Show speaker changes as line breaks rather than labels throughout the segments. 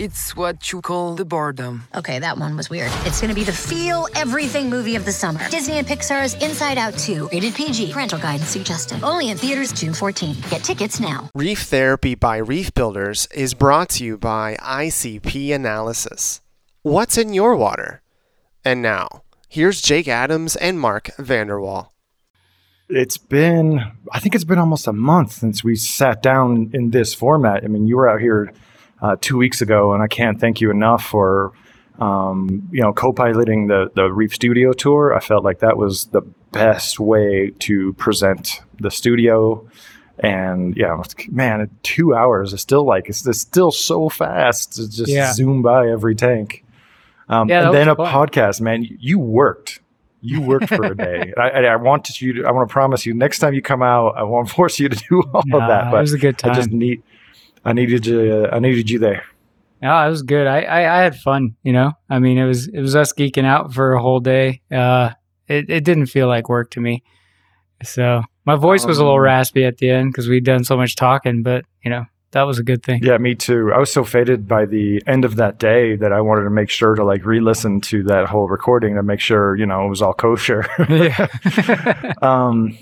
It's what you call the boredom.
Okay, that one was weird. It's gonna be the feel everything movie of the summer. Disney and Pixar's Inside Out 2, rated PG, parental guidance suggested. Only in theaters June 14. Get tickets now.
Reef Therapy by Reef Builders is brought to you by ICP Analysis. What's in your water? And now, here's Jake Adams and Mark Vanderwall.
It's been, I think it's been almost a month since we sat down in this format. I mean, you were out here uh, two weeks ago, and I can't thank you enough for, um, you know, co-piloting the the Reef Studio tour. I felt like that was the best way to present the studio. And yeah, man, two hours is still like it's, it's still so fast to just
Yeah.
zoom by every tank. Um,
Yeah,
and then a
fun.
podcast, man. You, worked. You worked for a day. I, I want you. To, I want to promise you. Next time you come out, I won't force you to do all
Nah,
of that. But it
was a good
I just
time.
need. I needed you. I needed you there.
Yeah, it was good. I, I I had fun. You know, I mean, it was it was us geeking out for a whole day. Uh, it it didn't feel like work to me. So my voice was a little
Um,
raspy at the end because we'd done so much talking. But you know, that was a good thing.
Yeah, me too. I was so faded by the end of that day that I wanted to make sure to like re-listen to that whole recording to make sure you know it was all kosher.
Yeah.
um,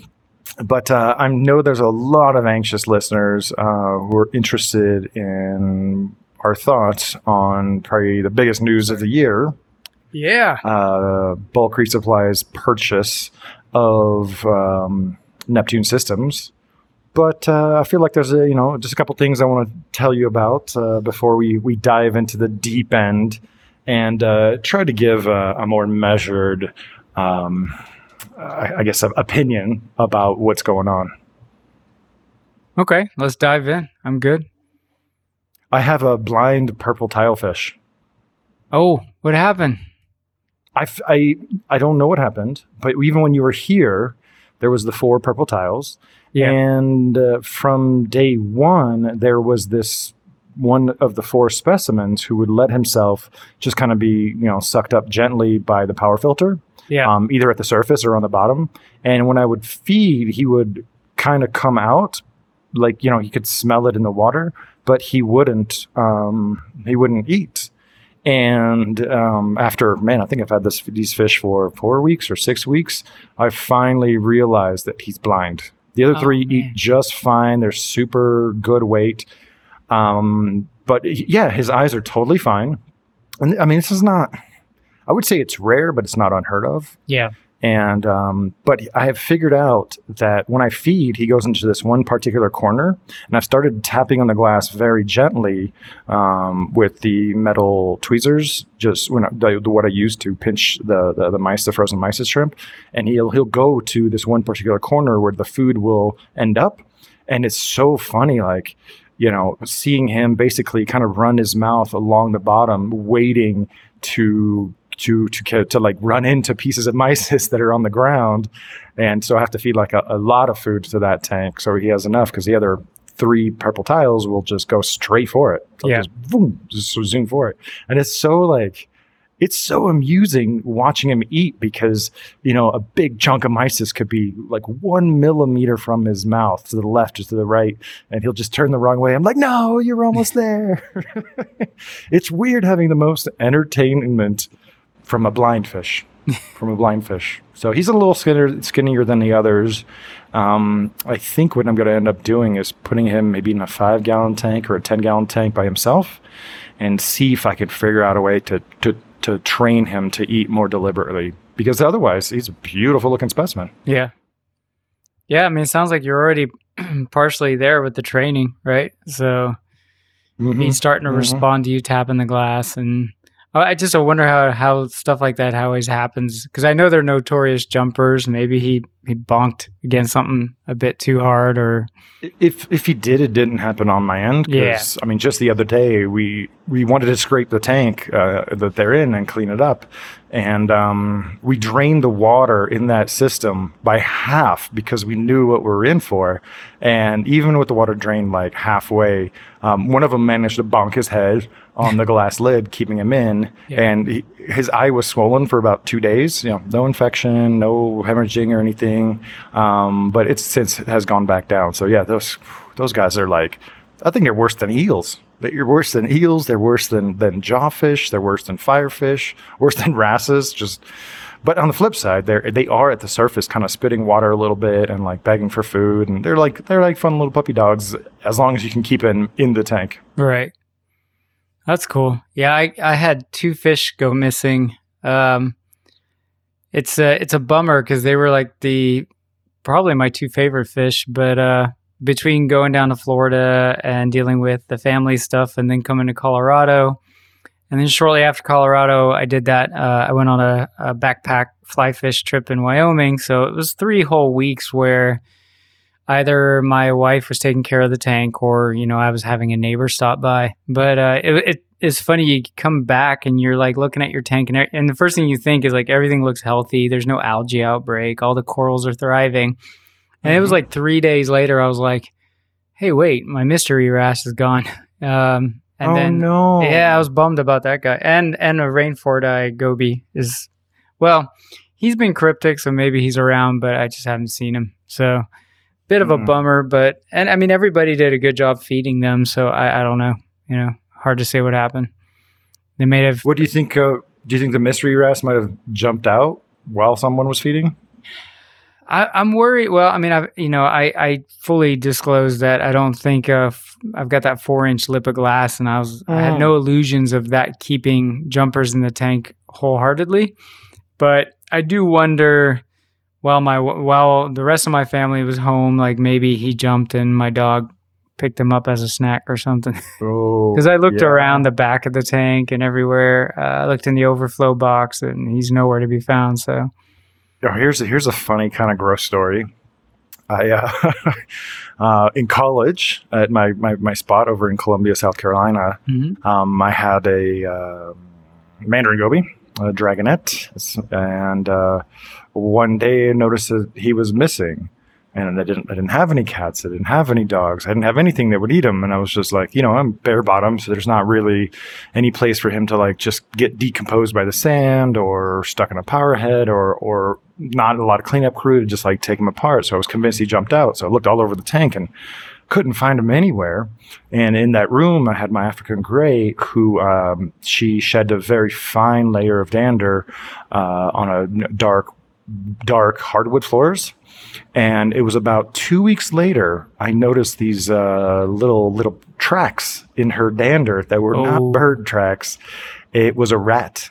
but uh, I know there's a lot of anxious listeners uh, who are interested in our thoughts on probably the biggest news of the year,
yeah.
uh, Bulk Reef Supply's purchase of um, Neptune Systems. But uh, I feel like there's a you know just a couple things I want to tell you about uh, before we we dive into the deep end and uh, try to give a, a more measured, um, I, I guess, opinion about what's going on.
Okay, let's dive in. I'm good.
I have a blind purple tilefish.
Oh, what happened?
I, f- I, I don't know what happened, but even when you were here, there was the four purple tiles.
Yeah.
And uh, from day one, there was this one of the four specimens who would let himself just kind of be, you know, sucked up gently by the power filter,
Yeah.
um, either at the surface or on the bottom. And when I would feed, he would kind of come out, like you know, he could smell it in the water, but he wouldn't. Um, he wouldn't eat. And um, after, man, I think I've had this, these fish for four weeks or six weeks. I finally realized that he's blind. The other
Oh,
three
man.
eat just fine. They're super good weight. Um, but yeah, his eyes are totally fine. And I mean, this is not, I would say it's rare, but it's not unheard of.
yeah.
And um, but I have figured out that when I feed, he goes into this one particular corner, and I've started tapping on the glass very gently um, with the metal tweezers, just when I, the, the- what I use to pinch the, the the mysis, the frozen mysis shrimp, and he'll he'll go to this one particular corner where the food will end up, and it's so funny, like you know, seeing him basically kind of run his mouth along the bottom, waiting to to to to like run into pieces of mysis that are on the ground, and so I have to feed like a, a lot of food to that tank so he has enough because the other three purple tiles will just go straight for it. They'll
Yeah.
just boom, just zoom for it, and it's so like. It's so amusing watching him eat because, you know, a big chunk of mysis could be like one millimeter from his mouth to the left or to the right, and he'll just turn the wrong way. I'm like, no, you're almost there. it's weird having the most entertainment from a blind fish, from a blind fish. So he's a little skinnier, skinnier than the others. Um, I think what I'm going to end up doing is putting him maybe in a five gallon tank or a 10 gallon tank by himself and see if I could figure out a way to, to, to train him to eat more deliberately because otherwise he's a beautiful looking specimen.
Yeah. Yeah. I mean, it sounds like you're already partially there with the training, right? So he's starting to
Mhm.
respond to you tapping the glass. And I I just wonder how, how stuff like that always happens. Cause I know they're notorious jumpers. Maybe he he bonked against something a bit too hard or
If if he did, it didn't happen on my end. 'cause, I mean, just the other day, we we wanted to scrape the tank uh, that they're in and clean it up, and um, we drained the water in that system by half because we knew what we were in for. And even with the water drained like halfway, um, one of them managed to bonk his head on the glass lid, keeping him in,
Yeah.
and he, his eye was swollen for about two days. You know, no infection, no hemorrhaging or anything, um, but it's since has gone back down. So yeah, those those guys are like, I think they're worse than eels. They're worse than eels. They're worse than than jawfish. They're worse than firefish. Worse than wrasses. Just. But on the flip side, they they are at the surface, kind of spitting water a little bit and like begging for food, and they're like they're like fun little puppy dogs as long as you can keep them in the tank.
Right. That's cool. Yeah, I, I had two fish go missing. Um, it's a it's a bummer because they were like the probably my two favorite fish, but uh, between going down to Florida and dealing with the family stuff, and then coming to Colorado, and then shortly after Colorado, I did that. Uh, I went on a, a backpack fly fish trip in Wyoming, so it was three whole weeks where either my wife was taking care of the tank or you know i was having a neighbor stop by but uh, it, it is funny you come back and you're like looking at your tank and, and the first thing you think is like everything looks healthy there's no algae outbreak all the corals are thriving and it was like three days later i was like hey wait my mystery wrasse is gone um, and
oh
then
no!
yeah, I was bummed about that guy. And and a rainfordi goby is well, he's been cryptic, so maybe he's around, but I just haven't seen him. So bit of a
Mm.
bummer, but and I mean everybody did a good job feeding them, so I, I don't know. You know, hard to say what happened. They may have
What do you think? Uh, do you think the mystery wrasse might have jumped out while someone was feeding?
I, I'm worried. Well, I mean, I've you know, I, I fully disclosed that I don't think uh, f- I've got that four inch lip of glass, and I was I had
Mm.
no illusions of that keeping jumpers in the tank wholeheartedly. But I do wonder, while my while the rest of my family was home, like maybe he jumped and my dog picked him up as a snack or something.
Oh,
Because I looked
yeah.
around the back of the tank and everywhere. Uh, I looked in the overflow box, and he's nowhere to be found. So.
Oh, here's a, here's a funny kind of gross story. I uh, uh, in college at my, my my spot over in Columbia, South Carolina.
mhm.
Um, I had a um Mandarin goby, a dragonet, and uh, one day I noticed that he was missing. And I didn't, I didn't have any cats. I didn't have any dogs. I didn't have anything that would eat him. And I was just like, you know, I'm bare bottom, so there's not really any place for him to like just get decomposed by the sand or stuck in a power head or or not a lot of cleanup crew to just like take him apart. So I was convinced he jumped out. So I looked all over the tank and couldn't find him anywhere. And in that room, I had my African gray, who um, she shed a very fine layer of dander uh, on a dark, dark hardwood floors. And it was about two weeks later, I noticed these uh, little little tracks in her dander that were
Oh.
not bird tracks. It was a rat.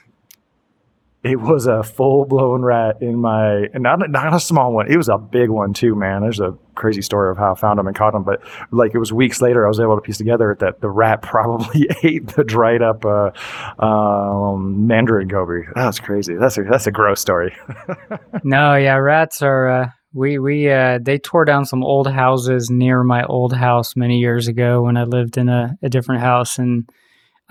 It was a full blown rat in my, not not a small one. It was a big one too, man. There's a crazy story of how I found him and caught him, but like it was weeks later, I was able to piece together that the rat probably ate the dried up uh, um, mandarin goby. That's crazy. That's a that's a gross story.
No, yeah, rats are. Uh, we we uh, they tore down some old houses near my old house many years ago when I lived in a, a different house, and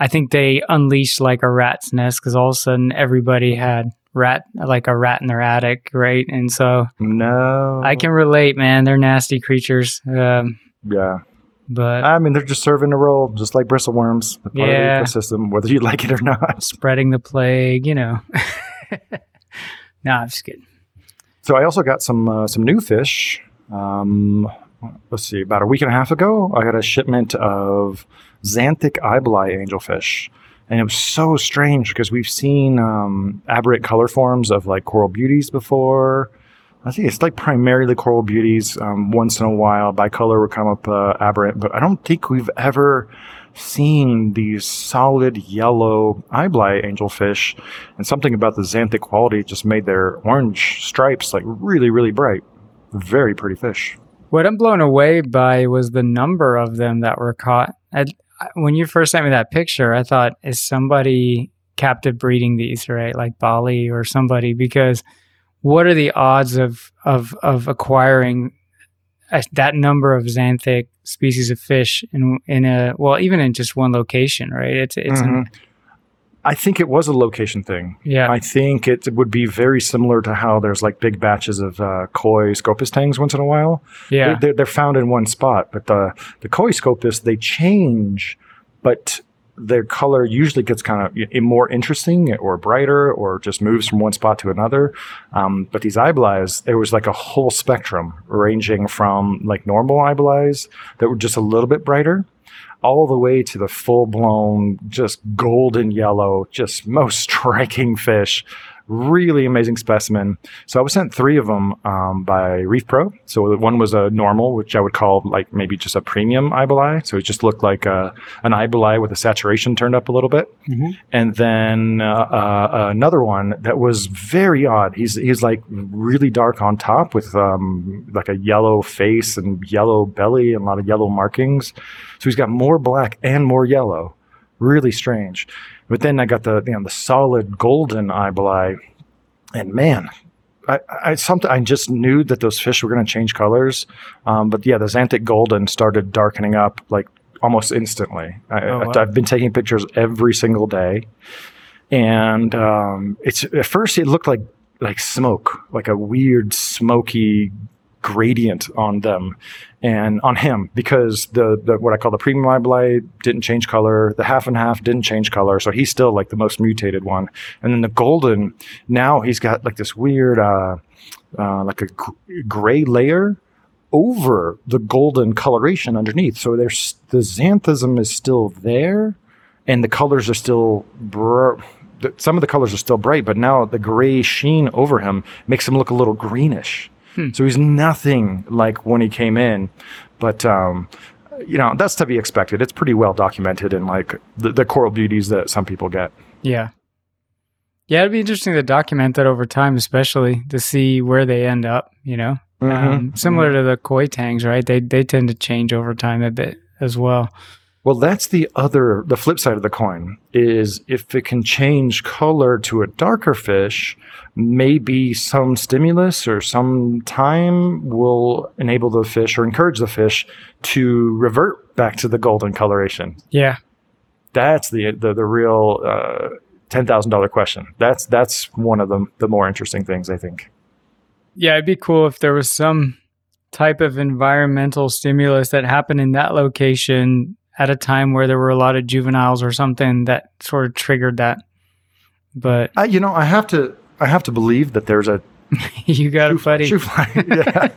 I think they unleashed like a rat's nest because all of a sudden everybody had rat like a rat in their attic, right? And so
No,
I can relate, man. They're nasty creatures, um,
Yeah,
but
I mean they're just serving a role, just like bristleworms, part
Yeah.
of the ecosystem, whether you like it or not.
spreading the plague, you know. no, I'm just kidding.
So I also got some uh, some new fish. Um, let's see, about a week and a half ago, I got a shipment of xanthic eibli angelfish, and it was so strange because we've seen um, aberrant color forms of like coral beauties before. I think it's like primarily coral beauties. Um, once in a while, bicolor would come up uh, aberrant, but I don't think we've ever seen these solid yellow eibli angelfish. And something about the xanthic quality just made their orange stripes like really, really bright. Very pretty fish.
What I'm blown away by was the number of them that were caught. I, when you first sent me that picture, I thought, is somebody captive breeding these, right? Like Bali or somebody, because what are the odds of of of acquiring a, that number of xanthic species of fish in in a well even in just one location right it's it's an,
Mhm. I think it was a location thing.
yeah
I think it would be very similar to how there's like big batches of uh, koi scopas tangs once in a while.
yeah
They're, they're found in one spot, but the the koi scopas they change, but their color usually gets kind of more interesting or brighter, or just moves from one spot to another. Um, but these eiblis, there was like a whole spectrum ranging from like normal eiblis that were just a little bit brighter. All the way to the full blown, just golden yellow, just most striking fish really amazing specimen. So I was sent three of them um, by Reef Pro. So one was a normal, which I would call like maybe just a premium eibli. So it just looked like a, an eibli with a saturation turned up a little bit.
Mhm.
And then uh, uh, another one that was very odd. He's he's like really dark on top with um, like a yellow face and yellow belly and a lot of yellow markings. So he's got more black and more yellow. Really strange. But then I got the you know the solid golden eibli and man, I, I something I just knew that those fish were going to change colors. Um, but yeah, the xanthic golden started darkening up like almost instantly. I,
Oh, wow.
I've been taking pictures every single day, and um, it's at first it looked like like smoke, like a weird smoky gradient on them and on him because the, the what I call the premium eibli didn't change color, the half and half didn't change color, so he's still like the most mutated one. And then the golden, now he's got like this weird, uh, uh, like a gray layer over the golden coloration underneath. So there's the xanthism is still there, and the colors are still. Br- some of the colors are still bright, but now the gray sheen over him makes him look a little greenish. So he's nothing like when he came in, but um, you know that's to be expected. It's pretty well documented in like the, the coral beauties that some people get.
Yeah. Yeah, it'd be interesting to document that over time, especially to see where they end up, you know? Um, similar to the koi tangs, right? They they tend to change over time a bit as well.
Well, that's the other, the flip side of the coin is if it can change color to a darker fish, maybe some stimulus or some time will enable the fish or encourage the fish to revert back to the golden coloration.
Yeah.
That's the the, the real uh, ten thousand dollar question. That's that's one of the the more interesting things I think.
Yeah, it'd be cool if there was some type of environmental stimulus that happened in that location at a time where there were a lot of juveniles or something that sort of triggered that. But
Uh, you know, I have to I have to believe that there's a
you got it, buddy.
Shoo fly. yeah.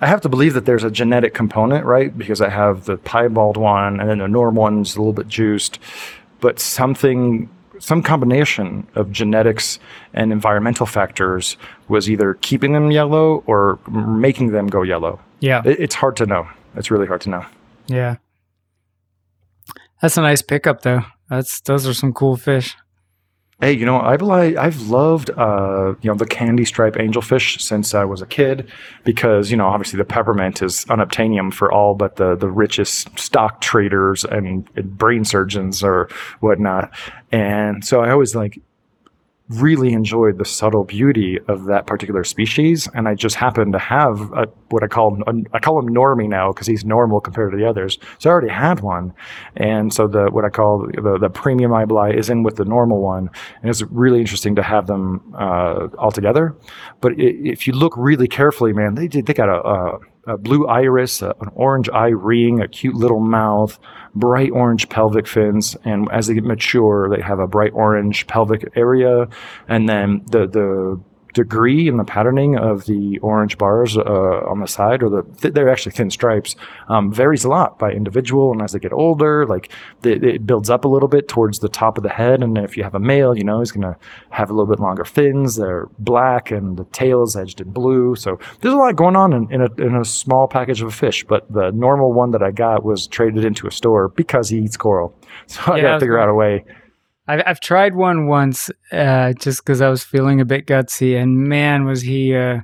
I have to believe that there's a genetic component, right? Because I have the piebald one and then the norm one's a little bit juiced, but something, some combination of genetics and environmental factors was either keeping them yellow or making them go yellow.
Yeah.
It, it's hard to know. It's really hard to know.
Yeah. That's a nice pickup though. That's those are some cool fish.
Hey, you know, I've li- I've loved uh, you know the candy stripe angelfish since I was a kid because you know obviously the peppermint is unobtainium for all but the the richest stock traders and, and brain surgeons or whatnot, and so I always like really enjoyed the subtle beauty of that particular species, and I just happened to have a, what I call I call him Normie now because he's normal compared to the others. So I already had one, and so the what I call the, the premium eibli is in with the normal one, and it's really interesting to have them uh, all together. But if you look really carefully, man, they did they got a, a, a blue iris, a, an orange eye ring, a cute little mouth, bright orange pelvic fins, and as they get mature, they have a bright orange pelvic area, and then the the degree and the patterning of the orange bars uh, on the side, or the th- they're actually thin stripes, um, varies a lot by individual. And as they get older, like it builds up a little bit towards the top of the head. And if you have a male, you know he's going to have a little bit longer fins. They're black, and the tail is edged in blue. So there's a lot going on in, in, a, in a small package of a fish. But the normal one that I got was traded into a store because he eats coral. So I
Yeah,
got to figure out a way.
I've, I've tried one once, uh, just because I was feeling a bit gutsy, and man, was he, uh,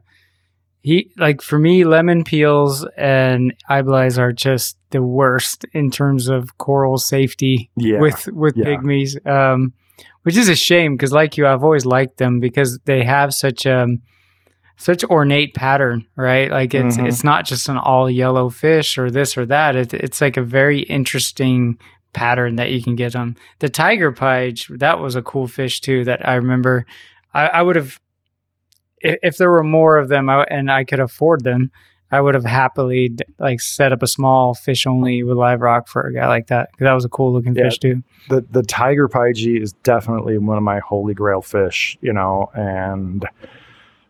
he like for me, lemon peels and eiblis are just the worst in terms of coral safety
Yeah.
with with
Yeah.
pygmies, um, which is a shame because, like you, I've always liked them because they have such um, such ornate pattern, right? Like it's
Mhm.
it's not just an all yellow fish or this or that. It, it's like a very interesting pattern that you can get them. the tiger pike. That was a cool fish too. That I remember. I, I would have if, if there were more of them I, and I could afford them. I would have happily like set up a small fish only with live rock for a guy like that. 'Cause that was a cool looking
Yeah.
fish too.
the the tiger pyge is definitely one of my holy grail fish, you know, and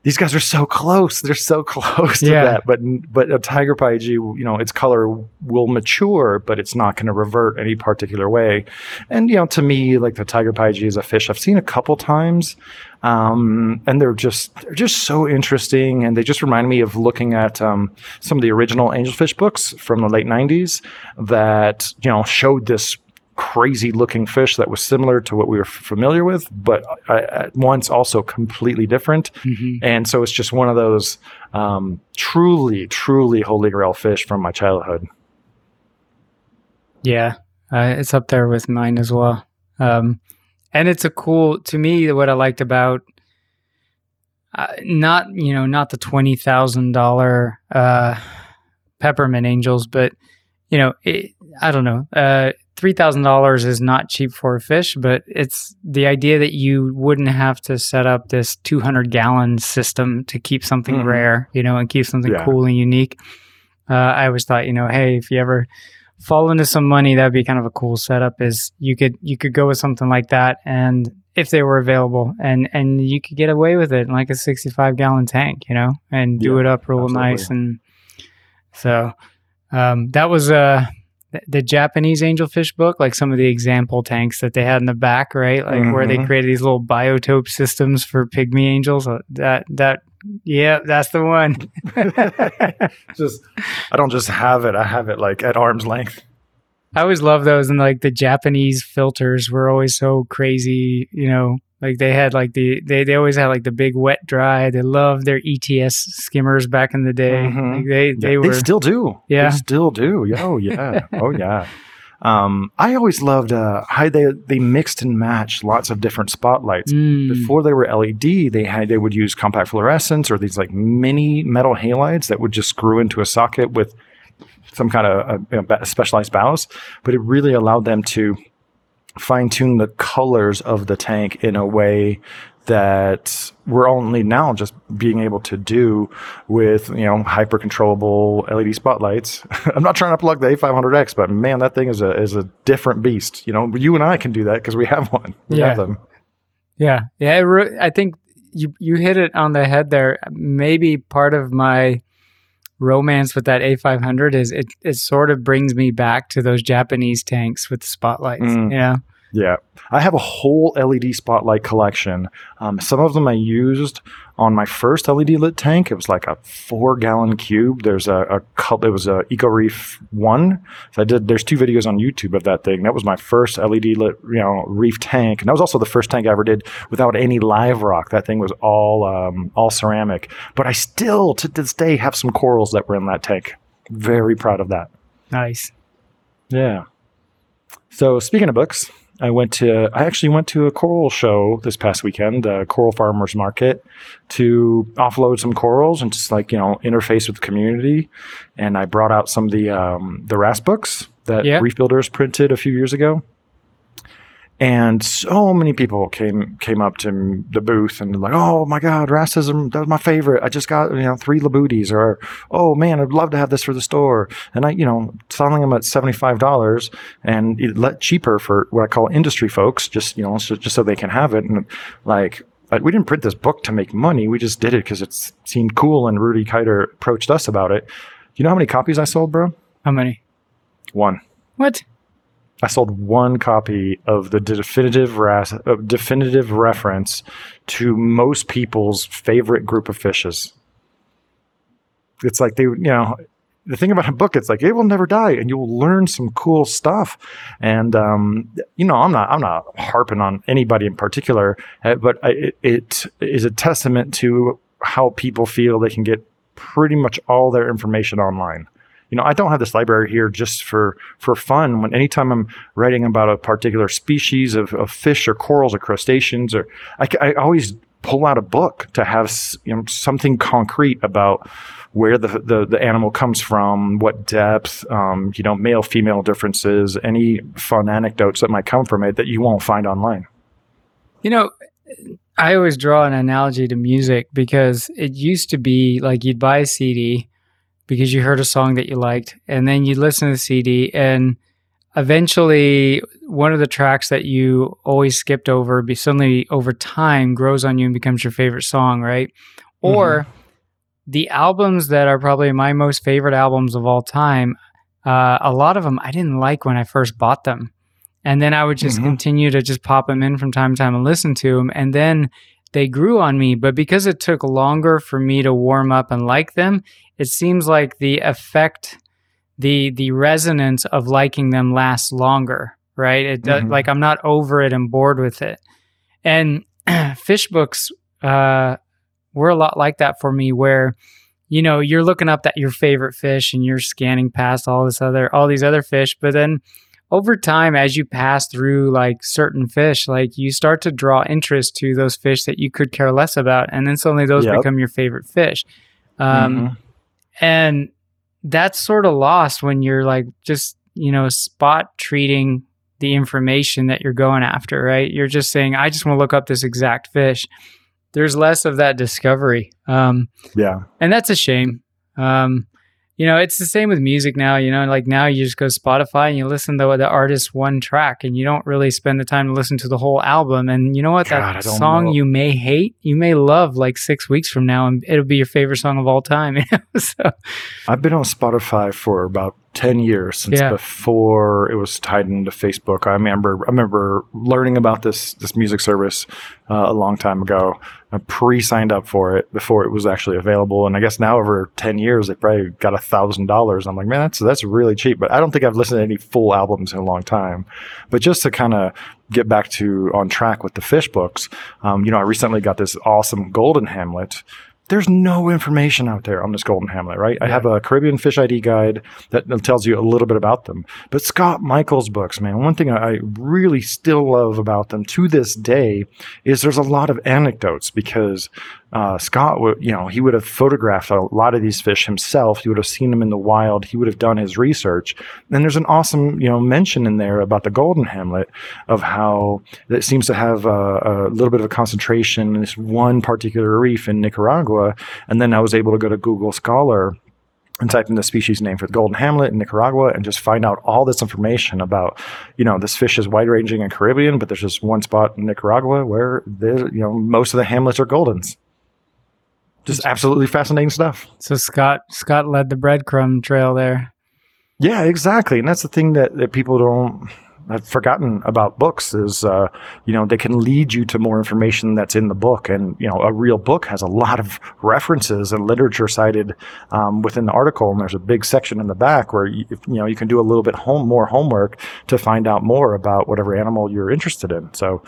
these guys are so close. They're so close to
Yeah.
that. But but a tiger pyge, you know, its color will mature, but it's not going to revert any particular way. And you know, to me, like the tiger pyge is a fish I've seen a couple times, um, and they're just they're just so interesting, and they just remind me of looking at um, some of the original angelfish books from the late '90s that you know showed this crazy looking fish that was similar to what we were familiar with, but at once also completely different.
Mhm.
And so it's just one of those um, truly, truly holy grail fish from my childhood.
Yeah, uh, it's up there with mine as well. Um, and it's a cool to me. What I liked about uh, not you know not the twenty thousand dollar uh, peppermint angels, but you know it, I don't know. Uh, Three thousand dollars is not cheap for a fish, but it's the idea that you wouldn't have to set up this two hundred gallon system to keep something
Mhm.
rare, you know, and keep something
Yeah.
cool and unique. Uh, I always thought, you know, hey, if you ever fall into some money, that'd be kind of a cool setup. Is you could you could go with something like that, and if they were available, and and you could get away with it in like a sixty five gallon tank, you know, and do
Yeah,
it up real
absolutely.
nice, and so um, that was uh the- Japanese angelfish book, like some of the example tanks that they had in the back, right? Like where they
Mhm.
created these little biotope systems for pygmy angels. Uh, That that yeah, that's the one.
just, I don't just have it; I have it like at arm's length.
I always love those, and like the Japanese filters were always so crazy. You know, like they had like the they they always had like the big wet dry. They loved their ETS skimmers back in the day.
Mhm.
Like they
Yeah,
they were
they still do.
Yeah.
they still do. Oh yeah. oh yeah. Um, I always loved uh, how they they mixed and matched lots of different spotlights.
Mm,
Before they were LED, they had they would use compact fluorescence or these like mini metal halides that would just screw into a socket with some kind of uh, know, ba- specialized bows. But it really allowed them to fine tune the colors of the tank in a way that we're only now just being able to do with you know hyper controllable LED spotlights. I'm not trying to plug the A500X, but man, that thing is a is a different beast. You know, you and I can do that because we have one. We
Yeah.
have them.
yeah, yeah. Re- I think you you hit it on the head there. Maybe part of my romance with that A500 is it it sort of brings me back to those Japanese tanks with the spotlights.
Mm.
You know,
Yeah, I have a whole LED spotlight collection. Um, some of them I used on my first LED lit tank. It was like a four gallon cube. There's a, a it was a EcoReef one. So I did. There's two videos on YouTube of that thing. That was my first LED lit, you know, reef tank, and that was also the first tank I ever did without any live rock. That thing was all um, all ceramic. But I still, to this day, have some corals that were in that tank. Very proud of that.
nice.
Yeah. So speaking of books, I went to I actually went to a coral show this past weekend, the Coral Farmers Market, to offload some corals and just like you know interface with the community. And I brought out some of the um, the wrasse books that
Yeah.
Reef Builders printed a few years ago. And so many people came came up to the booth and like, oh my God, racism, that was my favorite. I just got you know three Labooties, or oh man, I'd love to have this for the store. And I, you know, selling them at seventy five dollars and it let cheaper for what I call industry folks, just you know, so, just so they can have it. And like, like, we didn't print this book to make money. We just did it because it seemed cool. And Rudie Kuiter approached us about it. You know how many copies I sold, bro?
How many?
One.
What?
I sold one copy of the definitive uh, definitive reference to most people's favorite group of fishes. It's like they, you know, the thing about a book, it's like it will never die, and you'll learn some cool stuff. And um, you know, I'm not, I'm not harping on anybody in particular, uh, but it, it is a testament to how people feel they can get pretty much all their information online you know i don't have this library here just for for fun when anytime i'm writing about a particular species of, of fish or corals or crustaceans or I, I always pull out a book to have you know, something concrete about where the, the, the animal comes from, what depth, um, you know, male female differences, any fun anecdotes that might come from it that you won't find online.
You know, I always draw an analogy to music because it used to be like you'd buy a CD because you heard a song that you liked, and then you'd listen to the CD, and eventually one of the tracks that you always skipped over be suddenly over time grows on you and becomes your favorite song, right? Mm-hmm. Or the albums that are probably my most favorite albums of all time, uh, a lot of them I didn't like when I first bought them. And then I would just mm-hmm. continue to just pop them in from time to time and listen to them. And then they grew on me. But because it took longer for me to warm up and like them, it seems like the effect, the the resonance of liking them lasts longer, right? It does, mm-hmm. like I'm not over it and bored with it. And fish books uh, were a lot like that for me, where you know you're looking up that your favorite fish and you're scanning past all this other all these other fish, but then over time as you pass through like certain fish like you start to draw interest to those fish that you could care less about and then suddenly those yep. become your favorite fish. Um, mm-hmm. and that's sort of lost when you're like just you know spot treating the information that you're going after right? You're just saying i just want to look up this exact fish. There's less of that discovery. Um,
yeah.
and that's a shame. Um, you know, it's the same with music now. You know, like now you just go Spotify and you listen to the artist's one track, and you don't really spend the time to listen to the whole album. And you know what? God, that song know. you may hate, you may love like six weeks from now, and it'll be your favorite song of all time. so,
I've been on Spotify for about 10 years since yeah. before it was tied into Facebook. I remember I remember learning about this this music service uh, a long time ago. I pre-signed up for it before it was actually available, and I guess now over 10 years they probably got a thousand dollars. I'm like, man, that's that's really cheap. But I don't think I've listened to any full albums in a long time. But just to kind of get back to on track with the fish books, um, you know, I recently got this awesome Golden Hamlet there's no information out there on this golden hamlet, right? Yeah. I have a Caribbean fish ID guide that tells you a little bit about them. But Scott Michael's books, man, one thing I really still love about them to this day is there's a lot of anecdotes because uh, Scott, you know, he would have photographed a lot of these fish himself. He would have seen them in the wild. He would have done his research. And there's an awesome, you know, mention in there about the golden hamlet of how it seems to have a, a little bit of a concentration in this one particular reef in Nicaragua. And then I was able to go to Google Scholar and type in the species name for the golden hamlet in Nicaragua and just find out all this information about, you know, this fish is wide ranging in Caribbean, but there's just one spot in Nicaragua where you know, most of the hamlets are goldens just absolutely fascinating stuff.
So Scott Scott led the breadcrumb trail there.
Yeah, exactly, and that's the thing that, that people don't have forgotten about books is uh, you know they can lead you to more information that's in the book, and you know a real book has a lot of references and literature cited um, within the article, and there's a big section in the back where you, you know you can do a little bit home more homework to find out more about whatever animal you're interested in. So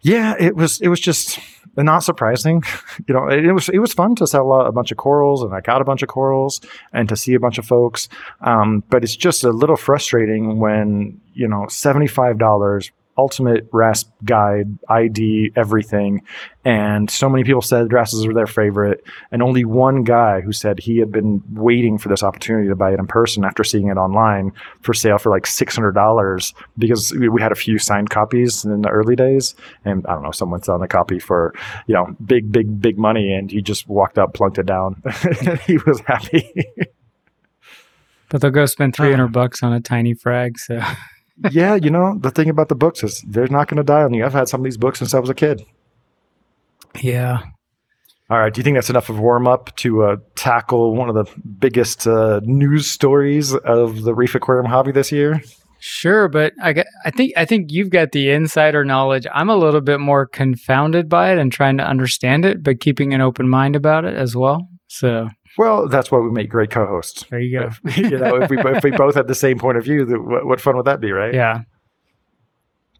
yeah, it was it was just not surprising. you know, it, it, was it was fun to sell a, a, bunch of corals, and I got a bunch of corals, and to see a bunch of folks. Um, but it's just a little frustrating when you know seventy five dollars ultimate wrasse guide, ID, everything. And so many people said wrasses were their favorite. And only one guy who said he had been waiting for this opportunity to buy it in person after seeing it online for sale for like $600 because we had a few signed copies in the early days. And I don't know, someone selling a copy for, you know, big, big, big money. And he just walked up, plunked it down. and he was happy.
but they'll go spend uh-huh. 300 bucks on a tiny frag. So.
yeah, you know, the thing about the books is they're not going to die on you. I've had some of these books since I was a kid.
Yeah.
All right. Do you think that's enough of warm up to uh, tackle one of the biggest uh, news stories of the reef aquarium hobby this year?
Sure, but I, get, I think I think you've got the insider knowledge. I'm a little bit more confounded by it and trying to understand it, but keeping an open mind about it as well. So
well, that's why we make great co-hosts.
There you go.
you know, if we if we both had the same point of view, what, what fun would that be, right?
Yeah.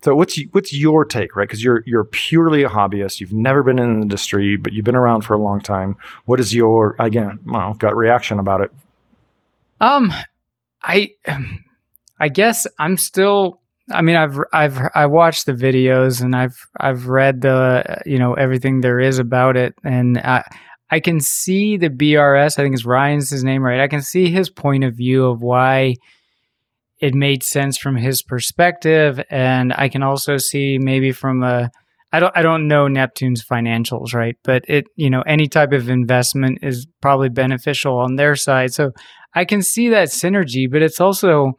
So what's what's your take, right? Because you're you're purely a hobbyist. You've never been in the industry, but you've been around for a long time. What is your again, well, gut reaction about it?
Um, I I guess I'm still I mean, I've I've I watched the videos and I've I've read the you know everything there is about it, and I I can see the BRS. I think it's Ryan's his name, right? I can see his point of view of why it made sense from his perspective, and I can also see maybe from a I don't I don't know Neptune's financials, right? But it you know any type of investment is probably beneficial on their side, so I can see that synergy. But it's also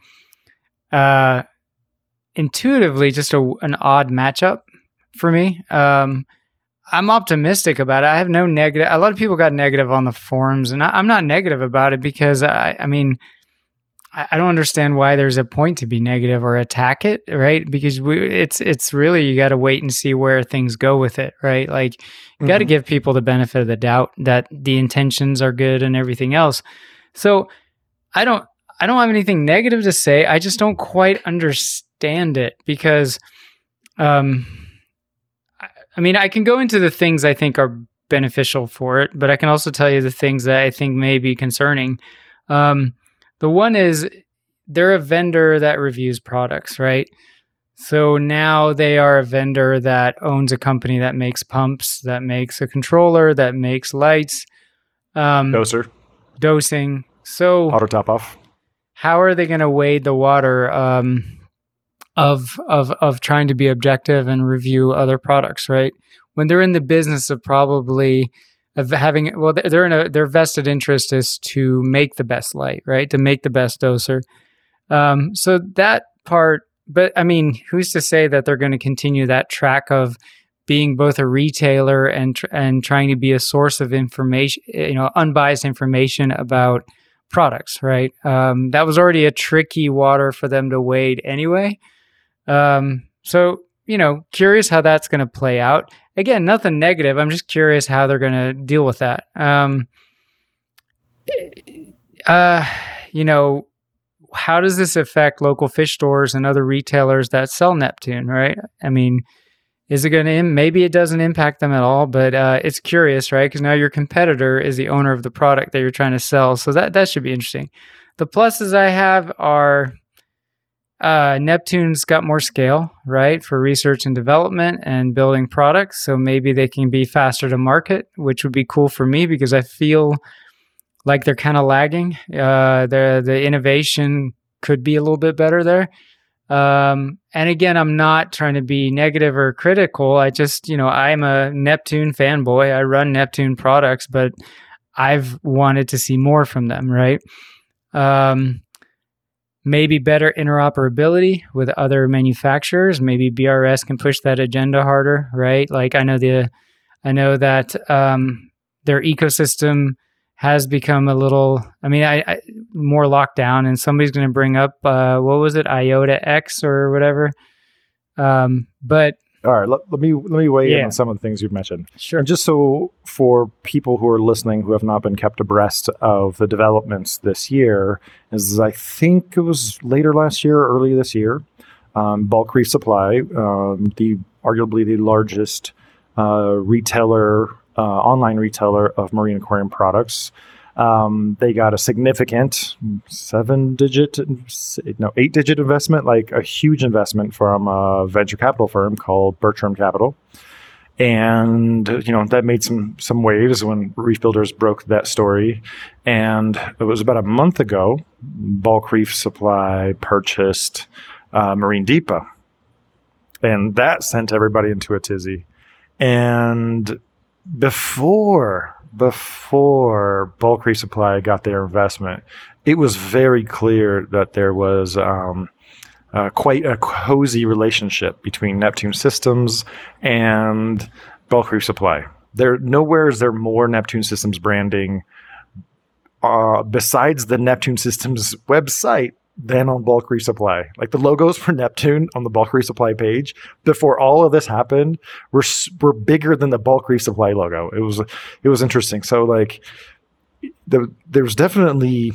uh, intuitively just a, an odd matchup for me. Um, I'm optimistic about it. I have no negative. A lot of people got negative on the forums, and I, am not negative about it because I, I mean, I, I, don't understand why there's a point to be negative or attack it, right? Because we, it's it's really you got to wait and see where things go with it, right? Like you got to mm-hmm. give people the benefit of the doubt that the intentions are good and everything else. So I don't I don't have anything negative to say. I just don't quite understand it because, um, I, mean, I can go into the things I think are beneficial for it, but I can also tell you the things that I think may be concerning. Um, the one is they're a vendor that reviews products, right? So now they are a vendor that owns a company that makes pumps, that makes a controller, that makes lights,
um, doser,
dosing. So
auto top off
how are they going to wade the water um, of of of trying to be objective and review other products, right? When they're in the business of probably of having well, they're in a their vested interest is to make the best light, right? To make the best doser. Um, so that part, but I mean, who's to say that they're going to continue that track of being both a retailer and and trying to be a source of information, you know, unbiased information about products, right? Um, that was already a tricky water for them to wade anyway. Um, so, you know, curious how that's going to play out. Again, nothing negative. I'm just curious how they're going to deal with that. Um, uh, you know, how does this affect local fish stores and other retailers that sell Neptune, right? I mean, is it going to, maybe it doesn't impact them at all, but uh, it's curious, right? Because now your competitor is the owner of the product that you're trying to sell. So that, that should be interesting. The pluses I have are uh, Neptune's got more scale, right, for research and development and building products. So maybe they can be faster to market, which would be cool for me because I feel like they're kind of lagging. Uh, the the innovation could be a little bit better there. Um, and again, I'm not trying to be negative or critical. I just, you know, I'm a Neptune fanboy. I run Neptune products, but I've wanted to see more from them, right? Um, maybe better interoperability with other manufacturers. Maybe BRS can push that agenda harder, right? Like I know the, I know that um, their ecosystem has become a little i mean i, I more locked down and somebody's going to bring up uh, what was it iota x or whatever um, but
all right let, let me let me weigh yeah. in on some of the things you've mentioned
sure
and just so for people who are listening who have not been kept abreast of the developments this year is i think it was later last year or early this year um, bulk reef supply um, the arguably the largest uh, retailer uh, online retailer of marine aquarium products. Um, they got a significant seven digit, no, eight digit investment, like a huge investment from a venture capital firm called Bertram Capital. And, you know, that made some, some waves when Reef Builders broke that story. And it was about a month ago, Bulk Reef Supply purchased uh, Marine Depot. And that sent everybody into a tizzy. And before before bulk reef supply got their investment, it was very clear that there was um, uh, quite a cozy relationship between Neptune Systems and bulk reef supply. There nowhere is there more Neptune Systems branding uh, besides the Neptune Systems website than on bulk reef supply. Like the logos for Neptune on the bulk reef supply page before all of this happened were were bigger than the bulk reef supply logo. It was it was interesting. So like the, there was definitely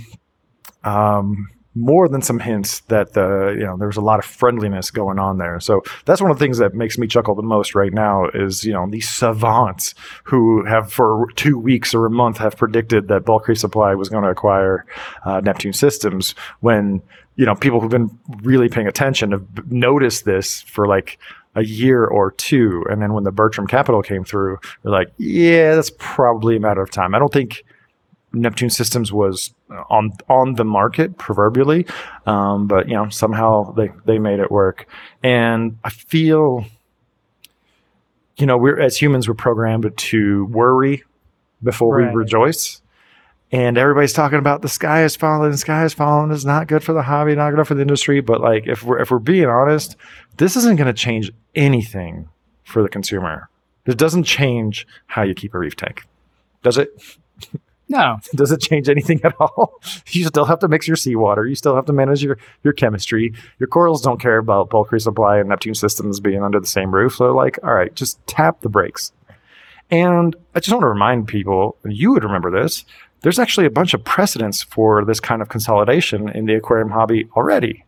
um, more than some hints that the you know there was a lot of friendliness going on there. So that's one of the things that makes me chuckle the most right now is you know these savants who have for two weeks or a month have predicted that bulk Supply was going to acquire uh, Neptune Systems when you know, people who've been really paying attention have noticed this for like a year or two. And then when the Bertram Capital came through, they're like, yeah, that's probably a matter of time. I don't think Neptune Systems was on on the market proverbially, um, but you know somehow they they made it work. And I feel, you know, we're as humans we're programmed to worry before
Right.
we rejoice. And everybody's talking about the sky is falling, the sky is falling. It's not good for the hobby, not good for the industry. But like, if we're if we're being honest, this isn't going to change anything for the consumer. It doesn't change how you keep a reef tank, does it?
No.
Does it change anything at all? You still have to mix your seawater. You still have to manage your, your chemistry. Your corals don't care about bulk reef supply and Neptune systems being under the same roof. So, like, all right, just tap the brakes. And I just want to remind people, you would remember this, there's actually a bunch of precedents for this kind of consolidation in the aquarium hobby already,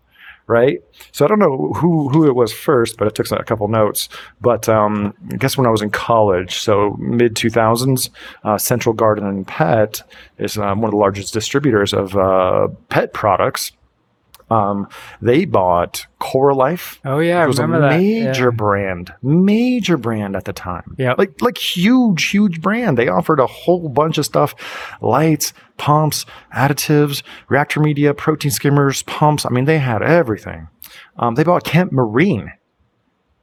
right? So I don't know who who it was first, but I took a couple notes. But um, I guess when I was in college, so mid 2000s, uh, Central Garden and Pet is um, one of the largest distributors of uh, pet products. Um, they bought Coralife.
Oh yeah, I
It was a
remember that.
major
Yeah.
brand, major brand at the time.
Yeah,
like like huge, huge brand. They offered a whole bunch of stuff: lights, pumps, additives, reactor media, protein skimmers, pumps. I mean, they had everything. Um, they bought Kent Marine.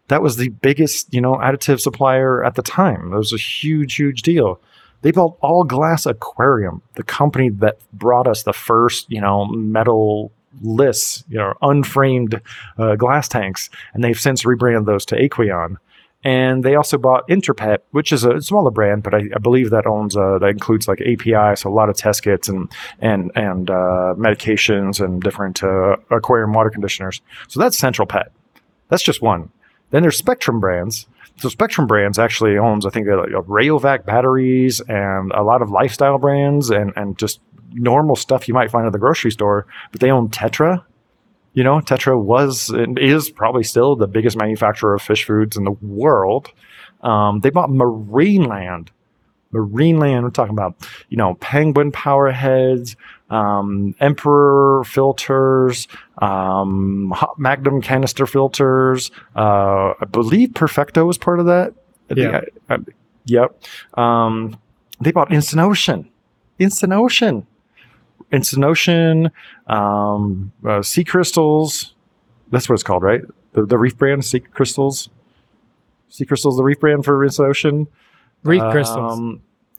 That was the biggest, you know, additive supplier at the time. It was a huge, huge deal. They built All Glass Aquarium, the company that brought us the first, you know, metal lists, you know, unframed uh, glass tanks, and they've since rebranded those to Aqueon. And they also bought Interpet, which is a smaller brand, but I, I believe that owns uh, that includes like API, so a lot of test kits and and and uh, medications and different uh, aquarium water conditioners. So that's Central Pet. That's just one. Then there's Spectrum brands. So Spectrum brands actually owns, I think, uh, Rayovac batteries and a lot of lifestyle brands and and just normal stuff you might find at the grocery store. But they own Tetra. You know, Tetra was and is probably still the biggest manufacturer of fish foods in the world. Um, they bought Marineland. Marineland, we're talking about, you know, penguin power heads, um, emperor filters, um, hot magnum canister filters. Uh, I believe Perfecto was part of that.
Yeah.
I- I- yep. Um, they bought Instant Ocean. Instant Ocean. Instant Ocean, um, uh, Sea Crystals. That's what it's called, right? The, the reef brand, Sea Crystals. Sea Crystals, the reef brand for Instant Ocean.
Reef crystals.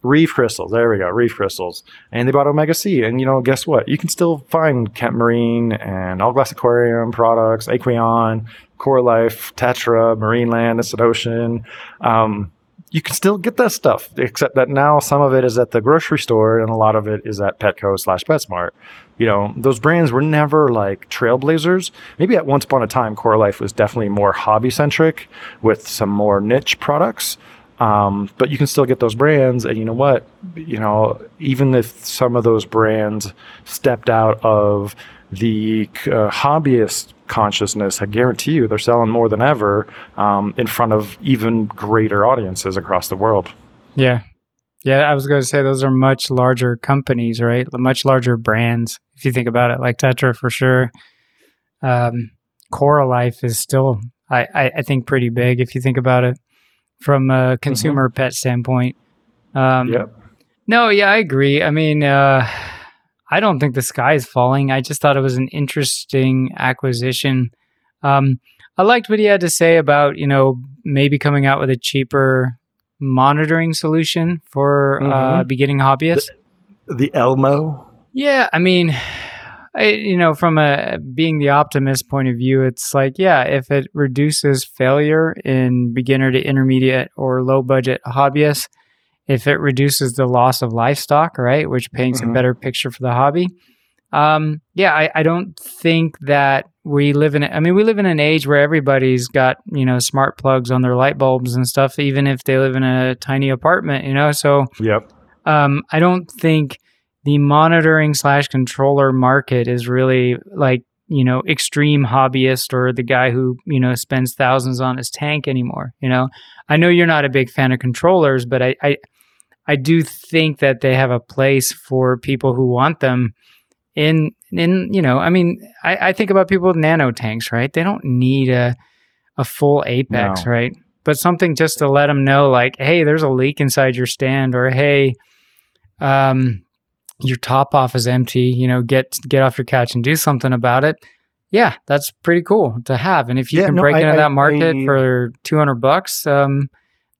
Reef crystals. There we go. Reef crystals. And they bought Omega Sea. And you know, guess what? You can still find Kent Marine and All Glass Aquarium products, Aqueon, Core Life, Tetra, Marineland, Instant Ocean. Um, you can still get that stuff, except that now some of it is at the grocery store and a lot of it is at Petco slash PetSmart. You know, those brands were never like trailblazers. Maybe at once upon a time, Coralife was definitely more hobby centric with some more niche products. Um, but you can still get those brands, and you know what? You know, even if some of those brands stepped out of the uh, hobbyist consciousness, I guarantee you they're selling more than ever um, in front of even greater audiences across the world.
Yeah. Yeah, I was going to say those are much larger companies, right? Much larger brands. If you think about it, like Tetra for sure. Um, Life is still, I, I, I think, pretty big if you think about it from a consumer pet standpoint. Um,
Yep.
No, yeah, I agree. I mean, uh, I don't think the sky is falling. I just thought it was an interesting acquisition. Um, I liked what he had to say about, you know, maybe coming out with a cheaper monitoring solution for uh,
Mhm.
beginning hobbyists.
The Elmo.
Yeah, I mean, I, you know, from a being the optimist point of view, it's like, yeah, if it reduces failure in beginner to intermediate or low budget hobbyists, if it reduces the loss of livestock, right, which paints a
Mhm.
better picture for the hobby. Um, yeah, I, I don't think that we live in. I mean, we live in an age where everybody's got you know smart plugs on their light bulbs and stuff, even if they live in a tiny apartment. You know, so
Yep.
um, I don't think the monitoring slash controller market is really like you know extreme hobbyist or the guy who you know spends thousands on his tank anymore. You know, I know you're not a big fan of controllers, but I I, I do think that they have a place for people who want them in in you know, I mean, I, I think about people with nano tanks, right? They don't need a a full apex,
No.
right? But something just to let them know, like, hey, there's a leak inside your stand, or hey, um, your top off is empty. You know, get get off your couch and do something about it. Yeah, that's pretty cool to have. And if you
Yeah,
can
no,
break
I-
into
I-
that market
I-
for two hundred bucks, um,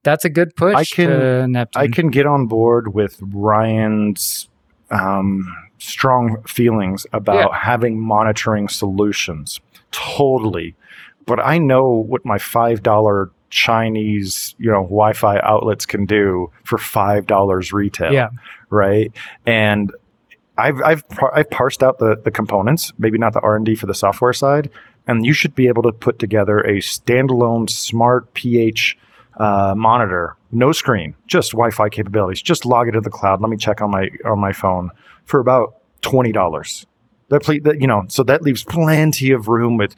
that's a good push
I can-. I can get on board with Ryan's um, strong feelings about having monitoring solutions. Totally. But I know what my $5 Chinese, you know, Wi-Fi outlets can do for $5 retail.
Yeah.
Right. And I've, I've, I've parsed out the, the components, maybe not the R&D for the software side. And you should be able to put together a standalone smart pH uh, monitor, no screen, just Wi-Fi capabilities. Just log it to the cloud. Let me check on my on my phone for about twenty dollars. That, ple- that you know, so that leaves plenty of room with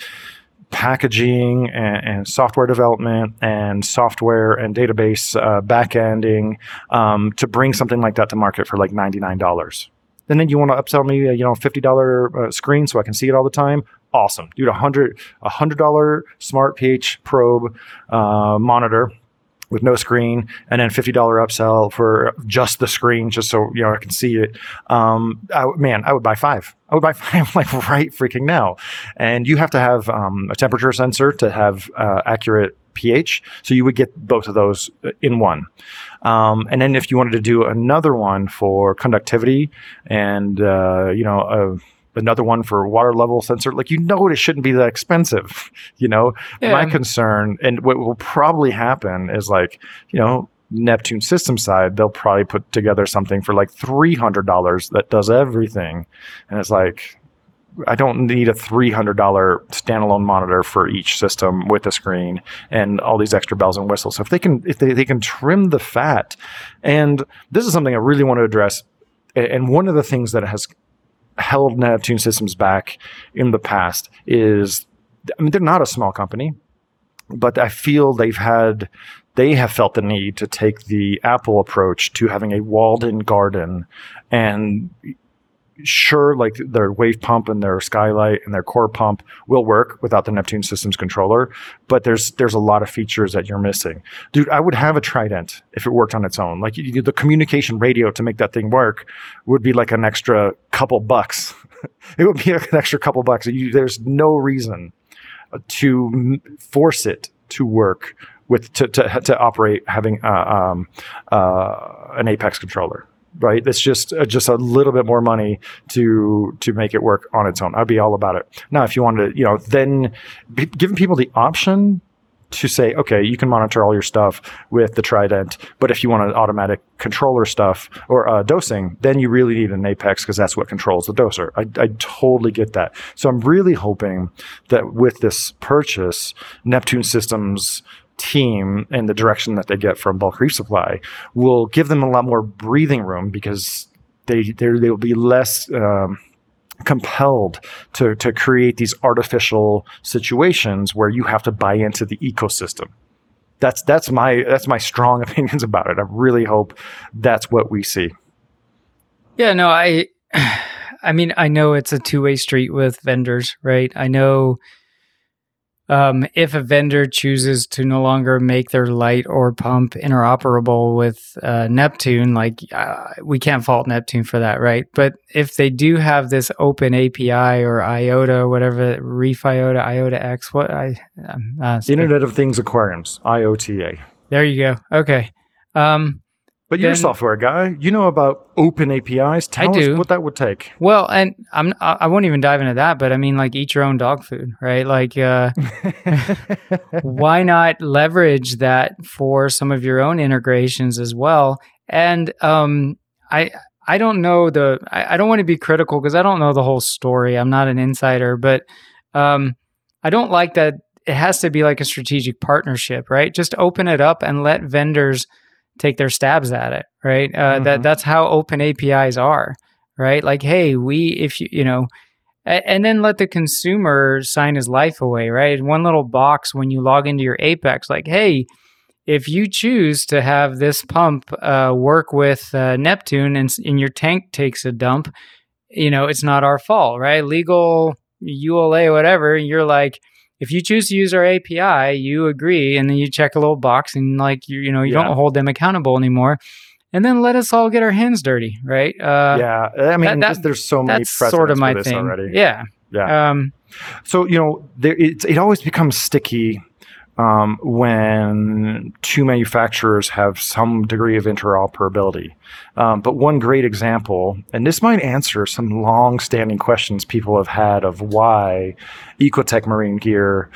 packaging and, and software development and software and database uh, backending um, to bring something like that to market for like ninety nine dollars. And then you want to upsell me, a, you know, fifty dollar uh, screen so I can see it all the time. Awesome, dude. A hundred, a hundred dollar smart pH probe uh, monitor with no screen, and then fifty dollar upsell for just the screen, just so you know I can see it. Um, I, man, I would buy five. I would buy five like right freaking now. And you have to have um, a temperature sensor to have uh, accurate pH, so you would get both of those in one. Um, and then if you wanted to do another one for conductivity and uh, you know. Uh, Another one for water level sensor, like you know, it shouldn't be that expensive. You know, my concern and what will probably happen is like you know neptune system side they'll probably put together something for like $300 that does everything. And it's like i don't need a $300 standalone monitor for each system with a screen and all these extra bells and whistles. So if they can if they, they can trim the fat and this is something i really want to address and one of the things that has held neptune systems back in the past is i mean they're not a small company but I feel they've had they have felt the need to take the Apple approach to having a walled-in garden and sure like their wave pump and their skylight and their COR pump will work without the Neptune systems controller but there's there's a lot of features that you're missing. Dude I would have a Trident if it worked on its own. Like you, the communication radio to make that thing work would be like an extra couple bucks. It would be an extra couple bucks. You, there's no reason to m- force it to work with to to, to operate having uh, um, uh, an Apex controller. Right, it's just uh, just a little bit more money to to make it work on its own. I'd be all about it. Now, if you wanted to, you know, then b- giving people the option to say, okay, you can monitor all your stuff with the Trident, but if you want an automatic controller stuff or uh, dosing, then you really need an Apex because that's what controls the doser. I, I totally get that. So I'm really hoping that with this purchase, Neptune Systems team and the direction that they get from bulk reef supply will give them a lot more breathing room because they they will be less um, compelled to to create these artificial situations where you have to buy into the ecosystem. That's that's my that's my strong opinions about it. I really hope that's what we see.
Yeah, no, I I mean, I know it's a two-way street with vendors, right? I know um, if a vendor chooses to no longer make their light or pump interoperable with uh, Neptune, like uh, we can't fault Neptune for that, right? But if they do have this open API or IOTA, whatever, Reef IOTA, IOTA X, what I, uh,
Internet of Things Aquariums, IOTA.
there you go. Okay. Um,
But you're a software guy. You know about open APIs. Tell us
do.
what that would take.
Well, and I'm I I won't even dive into that, but I mean, like, eat your own dog food, right? Like, uh, why not leverage that for some of your own integrations as well? And um, I I don't know the I, I don't want to be critical because I don't know the whole story. I'm not an insider, but um, I don't like that. It has to be like a strategic partnership, right? Just open it up and let vendors take their stabs at it, right? Uh, That
Mhm.
that's how open APIs are, right? Like, hey, we if you you know, a- and then let the consumer sign his life away, right? One little box when you log into your Apex, like, hey, if you choose to have this pump uh, work with uh, Neptune and, and your tank takes a dump, you know, it's not our fault, right? Legal EULA, whatever. You're like, if you choose to use our API, you agree, and then you check a little box, and like you, you know, you
Yeah.
don't hold them accountable anymore. And then let us all get our hands dirty, right? Uh,
yeah, I mean,
that-
just- there's so many
that's sort of my thing.
already.
Yeah.
Yeah.
Um,
So you know, there, it, it always becomes sticky um, when two manufacturers have some degree of interoperability. Um, but one great example, and this might answer some long-standing questions people have had of why Ecotech Marine Gear,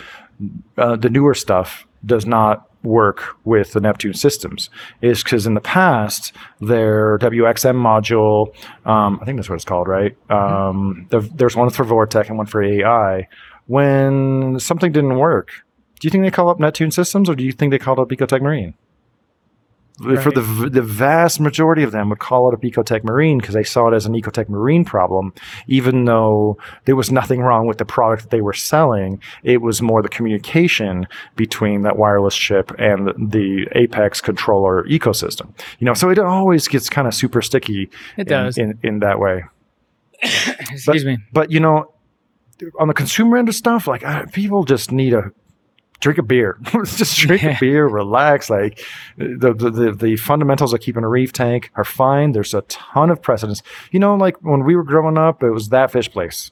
uh, the newer stuff, does not work with the Neptune systems is because in the past their WXM module, um, I think that's what it's called, right? Um, the, there's one for Vortech and one for AI. When something didn't work, do you think they call up Neptune systems or do you think they called up Ecotech Marine? For the the vast majority of them would call it a Ecotech Marine because they saw it as an Ecotech Marine problem, even though there was nothing wrong with the product that they were selling. It was more the communication between that wireless chip and the, Apex controller ecosystem. You know, so it always gets kind of super sticky.
It
in-
does.
in, in that way.
excuse me.
But you know, on the consumer end of stuff, like uh, people just need a drink a beer. just drink a beer, relax. Like the, the the the fundamentals of keeping a reef tank are fine. There's a ton of precedents. You know, like when we were growing up, it was that fish place.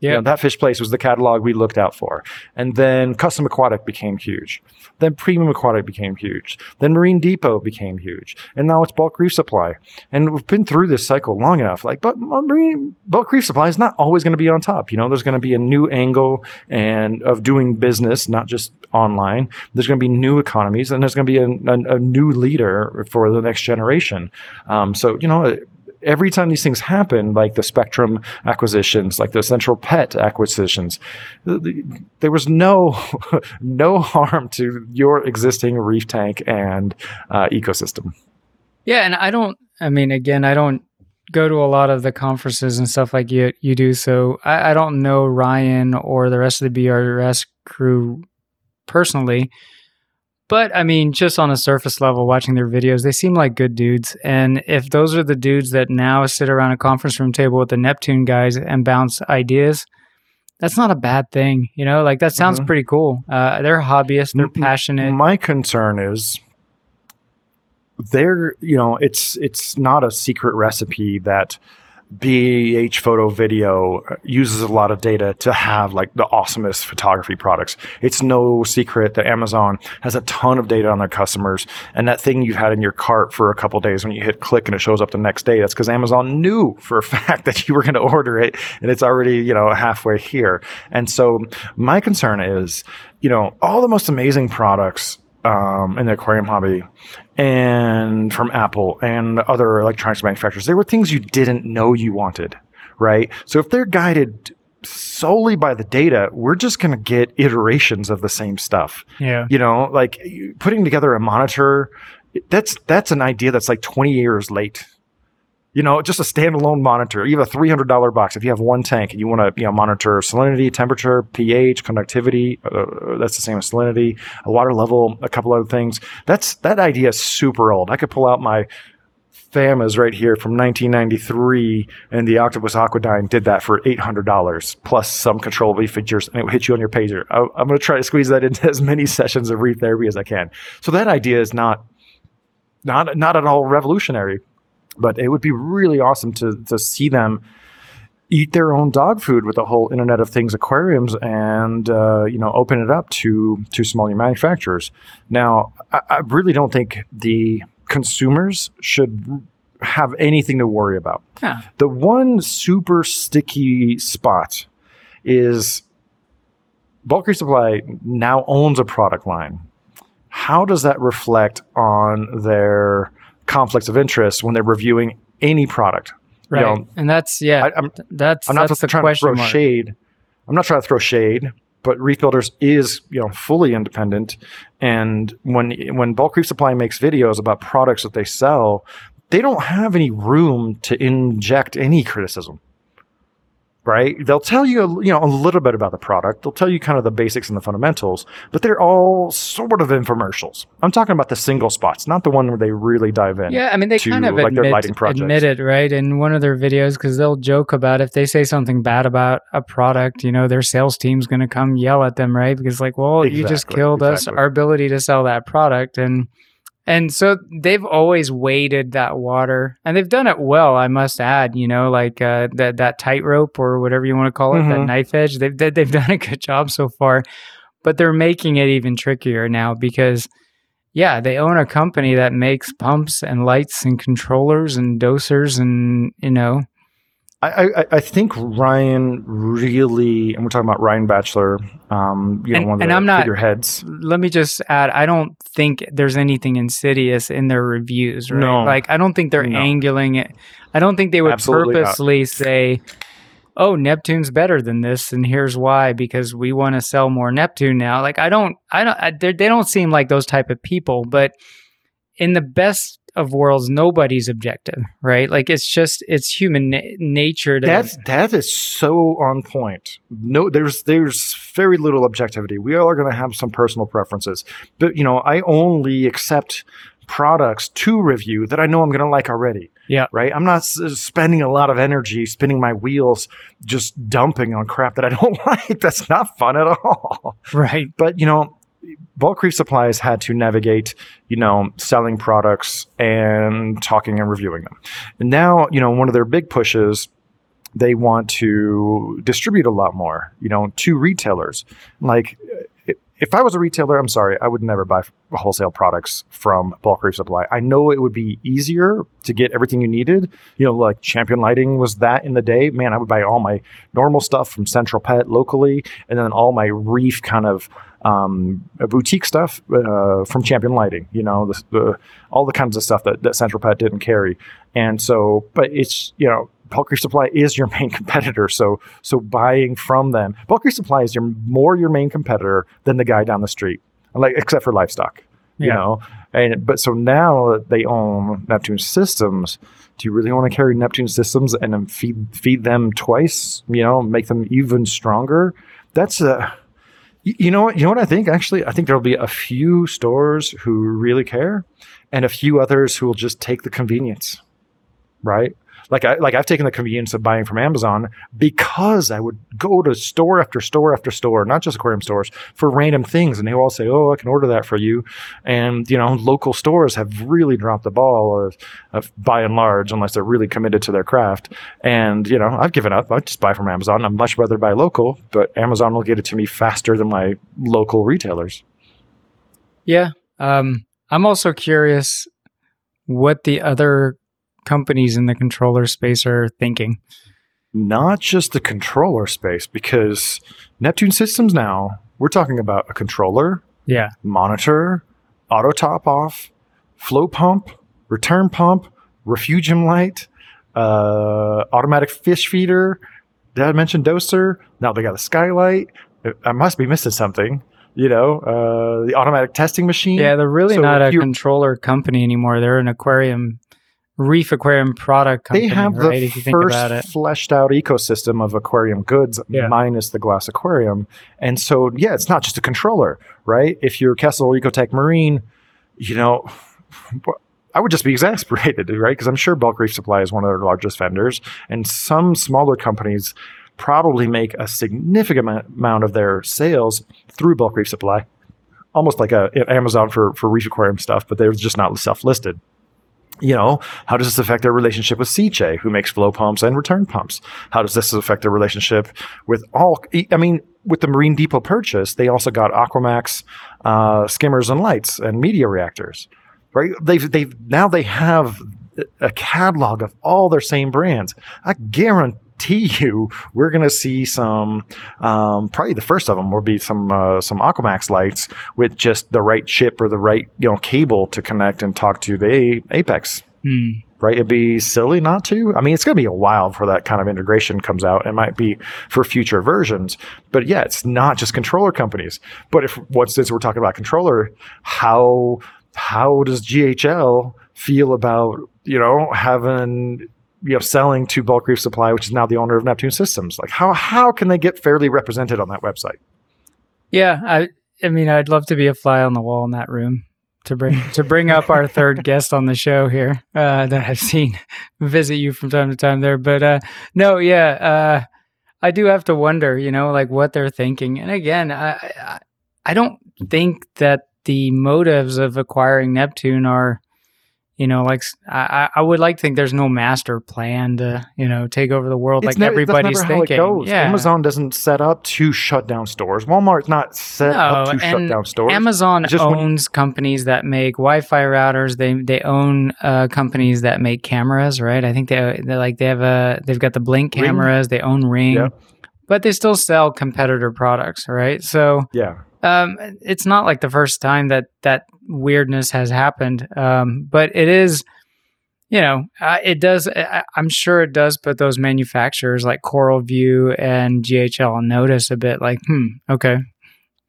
You
Yeah.
know, that fish place was the catalog we looked out for. And then Custom Aquatic became huge. Then Premium Aquatic became huge. Then Marine Depot became huge. And now it's Bulk Reef Supply. And we've been through this cycle long enough. Like, but Marine Bulk Reef Supply is not always going to be on top. You know, there's going to be a new angle and of doing business, not just online. There's going to be new economies and there's going to be a, a, a new leader for the next generation. Um, so, you know, every time these things happen, like the Spectrum acquisitions, like the Central Pet acquisitions, th- th- there was no no harm to your existing reef tank and uh, ecosystem.
Yeah, and I don't. I mean, again, I don't go to a lot of the conferences and stuff like you you do. So I, I don't know Ryan or the rest of the BRS crew personally. But I mean, just on a surface level, watching their videos, they seem like good dudes. And if those are the dudes that now sit around a conference room table with the Neptune guys and bounce ideas, that's not a bad thing. You know, like that sounds
Mhm.
pretty cool. Uh, they're hobbyists, they're passionate.
My concern is they're, you know, it's it's not a secret recipe that BH photo video uses a lot of data to have like the awesomest photography products. It's no secret that Amazon has a ton of data on their customers and that thing you've had in your cart for a couple days when you hit click and it shows up the next day, that's because Amazon knew for a fact that you were going to order it and it's already, you know, halfway here. And so my concern is, you know, all the most amazing products um, in the aquarium hobby and from Apple and other electronics manufacturers, there were things you didn't know you wanted, right? So if they're guided solely by the data, we're just going to get iterations of the same stuff.
yeah.
You know, like putting together a monitor, that's that's an idea that's like 20 years late. You know, just a standalone monitor. You have a $300 box. If you have one tank and you want to, you know, monitor salinity, temperature, pH, conductivity, uh, that's the same as salinity, a water level, a couple other things. That's that idea is super old. I could pull out my FAMAs right here from 1993, and the Octopus Aquadyne did that for $800 plus some controllable features, and it will hit you on your pager. I, I'm going to try to squeeze that into as many sessions of reef therapy as I can. So that idea is not not not at all revolutionary, but it would be really awesome to to see them eat their own dog food with the whole Internet of Things aquariums and uh, you know open it up to to smaller manufacturers. Now, I, I really don't think the consumers should have anything to worry about.
Yeah.
The one super sticky spot is Bulk Reef Supply now owns a product line. How does that reflect on their conflicts of interest when they're reviewing any product? You
Right.
know,
and that's yeah.
I, I'm,
that's
I'm not
that's the
trying to throw
mark.
shade. I'm not trying to throw shade, but Reef Builders is you know fully independent. And when when Bulk Reef Supply makes videos about products that they sell, they don't have any room to inject any criticism. Right? They'll tell you, you know, a little bit about the product. They'll tell you kind of the basics and the fundamentals, but they're all sort of infomercials. I'm talking about the single spots, not the one where they really dive in.
Yeah, I mean they
to,
kind of
like,
admit, admit it, right? In one of their videos, because they'll joke about if they say something bad about a product, you know, their sales team's going to come yell at them, right? Because like, well, you just
Exactly,
killed us, our ability to sell that product, and and so they've always waded that water, and they've done it well, I must add. You know, like uh, that that tightrope or whatever you want to call it, that
Mhm.
knife edge. They've they've done a good job so far, but they're making it even trickier now because yeah, they own a company that makes pumps and lights and controllers and dosers and you know,
I, I, I think Ryan really, and we're talking about Ryan Batchelor, um, you know,
And-
one of the
I'm not-
figureheads.
let me just add, I don't think there's anything insidious in their reviews, right?
No.
Like I don't think they're
No.
angling it. I don't think they would
Absolutely not.
purposely say, "Oh, Neptune's better than this, and here's why: because we want to sell more Neptune now." Like I don't, I don't, I, they don't seem like those type of people. But in the best of worlds, nobody's objective, right? Like it's just it's human na- nature to
That's that is so on point. No, there's there's very little objectivity. We all are going to have some personal preferences, but you know, I only accept products to review that I know I'm going to like already.
Yeah.
Right. I'm not s- spending a lot of energy spinning my wheels just dumping on crap that I don't like. That's not fun at all.
right.
But you know, Bulk Reef Supplies had to navigate, you know, selling products and talking and reviewing them. And now, you know, one of their big pushes, they want to distribute a lot more, you know, to retailers. Like, if I was a retailer, I'm sorry, I would never buy wholesale products from Bulk Reef Supply. I know it would be easier to get everything you needed. You know, like Champion Lighting was that in the day. Man, I would buy all my normal stuff from Central Pet locally, and then all my reef kind of um, boutique stuff uh, from Champion Lighting. You know, the, the, all the kinds of stuff that, that Central Pet didn't carry. And so, but it's you know, Bulk Supply is your main competitor. So, so buying from them, Bulk Supply is your more your main competitor than the guy down the street, like except for livestock. You know, and but so now that they own Neptune Systems, do you really want to carry Neptune Systems and then feed feed them twice? You know, make them even stronger. That's a you know what? You know what I think? Actually, I think there'll be a few stores who really care, and a few others who will just take the convenience, right? Like I like I've taken the convenience of buying from Amazon because I would go to store after store after store, not just aquarium stores, for random things, and they all say, "Oh, I can order that for you." And you know, local stores have really dropped the ball of, of by and large, unless they're really committed to their craft. And you know, I've given up. I just buy from Amazon. I'd much rather buy local, but Amazon will get it to me faster than my local retailers.
Yeah. Um, I'm also curious what the other companies in the controller space are thinking.
Not just the controller space, because Neptune Systems now we're talking about a controller,
Yeah.
monitor, auto top off, flow pump, return pump, refugium light, uh, automatic fish feeder. Did I mention doser? Now they got a skylight. I- must be missing something. You know, uh, the automatic testing machine.
Yeah, they're really
So
not a controller company anymore. They're an aquarium, reef aquarium product company,
they have
right?
the
if you think about it.
first fleshed out ecosystem of aquarium goods
Yeah.
minus the glass aquarium and so yeah it's not just a controller right if you're Kessil ecotech marine you know i would just be exasperated right because i'm sure bulk reef supply is one of their largest vendors and some smaller companies probably make a significant amount- of their sales through bulk reef supply almost like a amazon for for reef aquarium stuff but they're just not self-listed you know, how does this affect their relationship with CJ, who makes flow pumps and return pumps? How does this affect their relationship with all? I mean, with the Marine Depot purchase, they also got AquaMaxx uh, skimmers and lights and media reactors, right? They've they've now they have a catalog of all their same brands. I guarantee you, we're going to see some. Um, probably the first of them will be some uh, some AquaMaxx lights with just the right chip or the right you know cable to connect and talk to the Apex.
Hmm.
Right, it'd be silly not to. I mean, it's going to be a while before that kind of integration comes out. It might be for future versions, but yeah, it's not just controller companies. But if once since we're talking about controller, how how does GHL feel about you know having you know selling to Bulk Reef Supply, which is now the owner of Neptune Systems. Like how how can they get fairly represented on that website?
Yeah, I I mean, I'd love to be a fly on the wall in that room to bring to bring up our third guest on the show here uh, that I've seen visit you from time to time there. But uh, no, yeah, uh, I do have to wonder, you know, like what they're thinking. And again, I I, I don't think that the motives of acquiring Neptune are you know, like I, I would like to think there's no master plan to, you know, take over the world
It's
like
never-
everybody's thinking.
How it goes.
Yeah.
Amazon doesn't set up to shut down stores. Walmart's not set up
No,
to shut down stores.
Amazon
just when-
owns companies that make Wi-Fi routers. They they own uh, companies that make cameras, right? I think they they like they have a they've got the Blink
Ring.
cameras. They own Ring,
Yeah.
But they still sell competitor products, right? So
yeah.
um, it's not like the first time that that weirdness has happened. Um, but it is, you know, uh, it does. I, I'm sure it does put those manufacturers like CoralVue and GHL on notice a bit. Like, hmm, okay,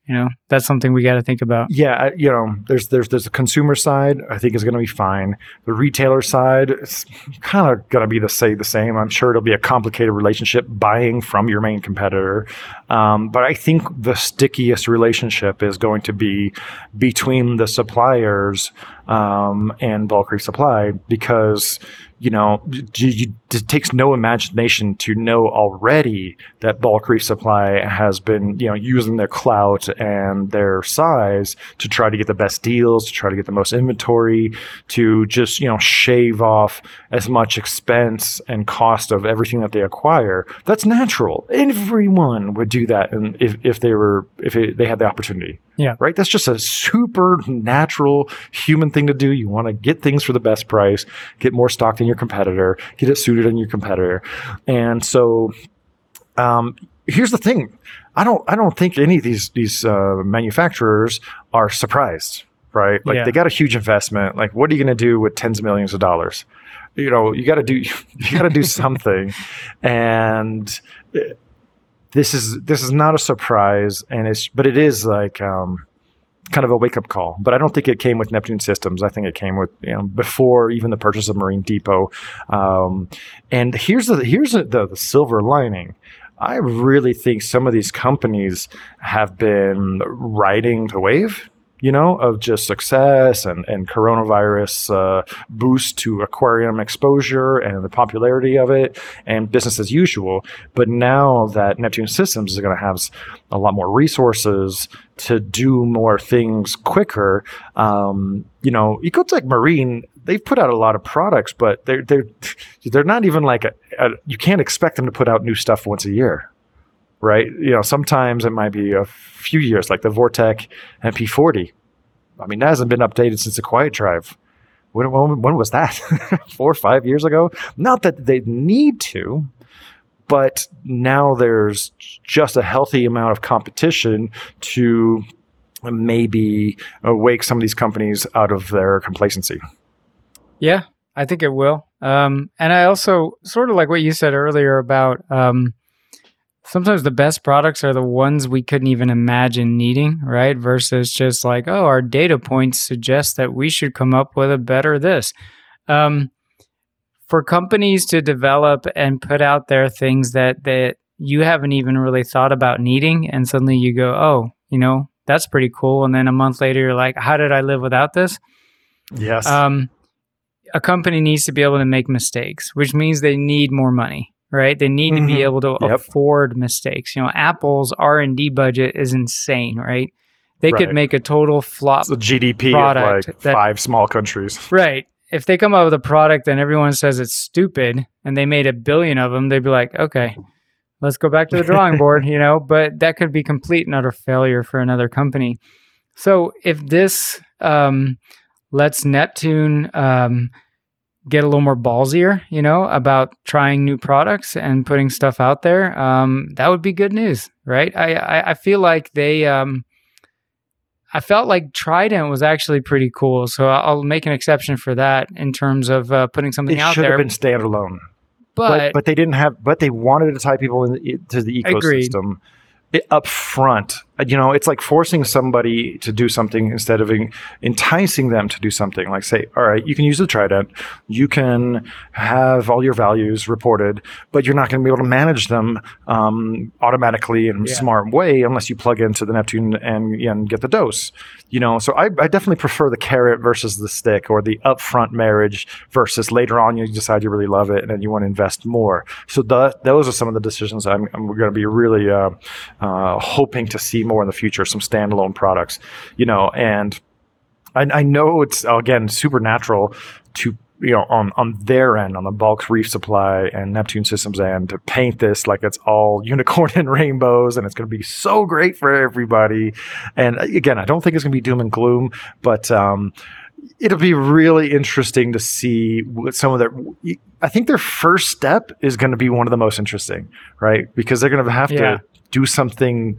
you know, that's something we got to think about.
Yeah, you know, there's there's there's the consumer side. I think is going to be fine. The retailer side is kind of going to be the say the same. I'm sure it'll be a complicated relationship buying from your main competitor, um, but I think the stickiest relationship is going to be between the suppliers um, and Bulk Supply because you know it takes no imagination to know already that Bulk Reef Supply has been you know using their clout and their size to try to get the best deals, to try to get the most inventory, to just you know shave off as much expense and cost of everything that they acquire. That's natural. Everyone would do that, if, if they were if it, they had the opportunity right? That's just a super natural human thing to do. You want to get things for the best price, get more stock than your competitor, get it suited on your competitor. And so, um, here's the thing. I don't, I don't think any of these, these, uh, manufacturers are surprised, right? Like
Yeah.
they got a huge investment. Like, what are you going to do with tens of millions of dollars? You know, you got to do, you got to do something. And, uh, this is this is not a surprise and it's but it is like um kind of a wake up call. But i don't think it came with neptune systems. I think it came with you know before even the purchase of marine depot. Um and here's the here's the, the, the silver lining. I really think some of these companies have been riding the wave you know, of just success and, and coronavirus uh, boost to aquarium exposure and the popularity of it and business as usual. But now that Neptune Systems is going to have a lot more resources to do more things quicker, um, you know, Ecotech Marine, they've put out a lot of products, but they're, they're, they're not even like, a, a, you can't expect them to put out new stuff once a year right? You know, sometimes it might be a few years, like the Vortech MP40. I mean, that hasn't been updated since the Quiet Drive. When, when, when was that? Four or five years ago? Not that they need to, but now there's just a healthy amount of competition to maybe uh, wake some of these companies out of their complacency.
Yeah, I think it will. Um, and I also sort of like what you said earlier about um, sometimes the best products are the ones we couldn't even imagine needing, right? Versus just like, oh, our data points suggest that we should come up with a better this. Um, for companies to develop and put out there things that that you haven't even really thought about needing, and suddenly you go, oh, you know, that's pretty cool. And then a month later, you're like, how did I live without this?
Yes.
um, a company needs to be able to make mistakes, which means they need more money, right? They need to be
Mhm.
able to
Yep.
afford mistakes. You know, Apple's R and D budget is insane, right? They could make a total flop,
it's a GDP
product
of like
that-
five small countries.
right? If they come up with a product and everyone says it's stupid, and they made a billion of them, they'd be like, okay. Let's go back to the drawing board, you know, but that could be complete and utter failure for another company. So if this um, lets Neptune um, get a little more ballsier, you know, about trying new products and putting stuff out there, um, that would be good news, right? I I, I feel like they. Um, I felt like Trident was actually pretty cool, so I'll make an exception for that in terms of uh, putting something
It
out there.
should have been standalone.
but,
but, but they didn't have but they wanted to tie people in, into the ecosystem it up front. You know, it's like forcing somebody to do something instead of enticing them to do something. Like say, all right, you can use the Trident, you can have all your values reported, but you're not going to be able to manage them um, automatically in a
Yeah.
smart way unless you plug into the Neptune and, and get the dose. You know, so I, I definitely prefer the carrot versus the stick, or the upfront marriage versus later on you decide you really love it and then you want to invest more. So the, those are some of the decisions I'm, I'm going to be really uh, uh, hoping to see more in the future. Some standalone products, you know, and I, I know it's again supernatural to you know on on their end on the bulk reef supply and neptune systems end to paint this like it's all unicorn and rainbows and it's going to be so great for everybody and uh, again i don't think it's going to be doom and gloom but um it'll be really interesting to see what some of their i think their first step is going to be one of the most interesting right because they're going to have
Yeah.
to do something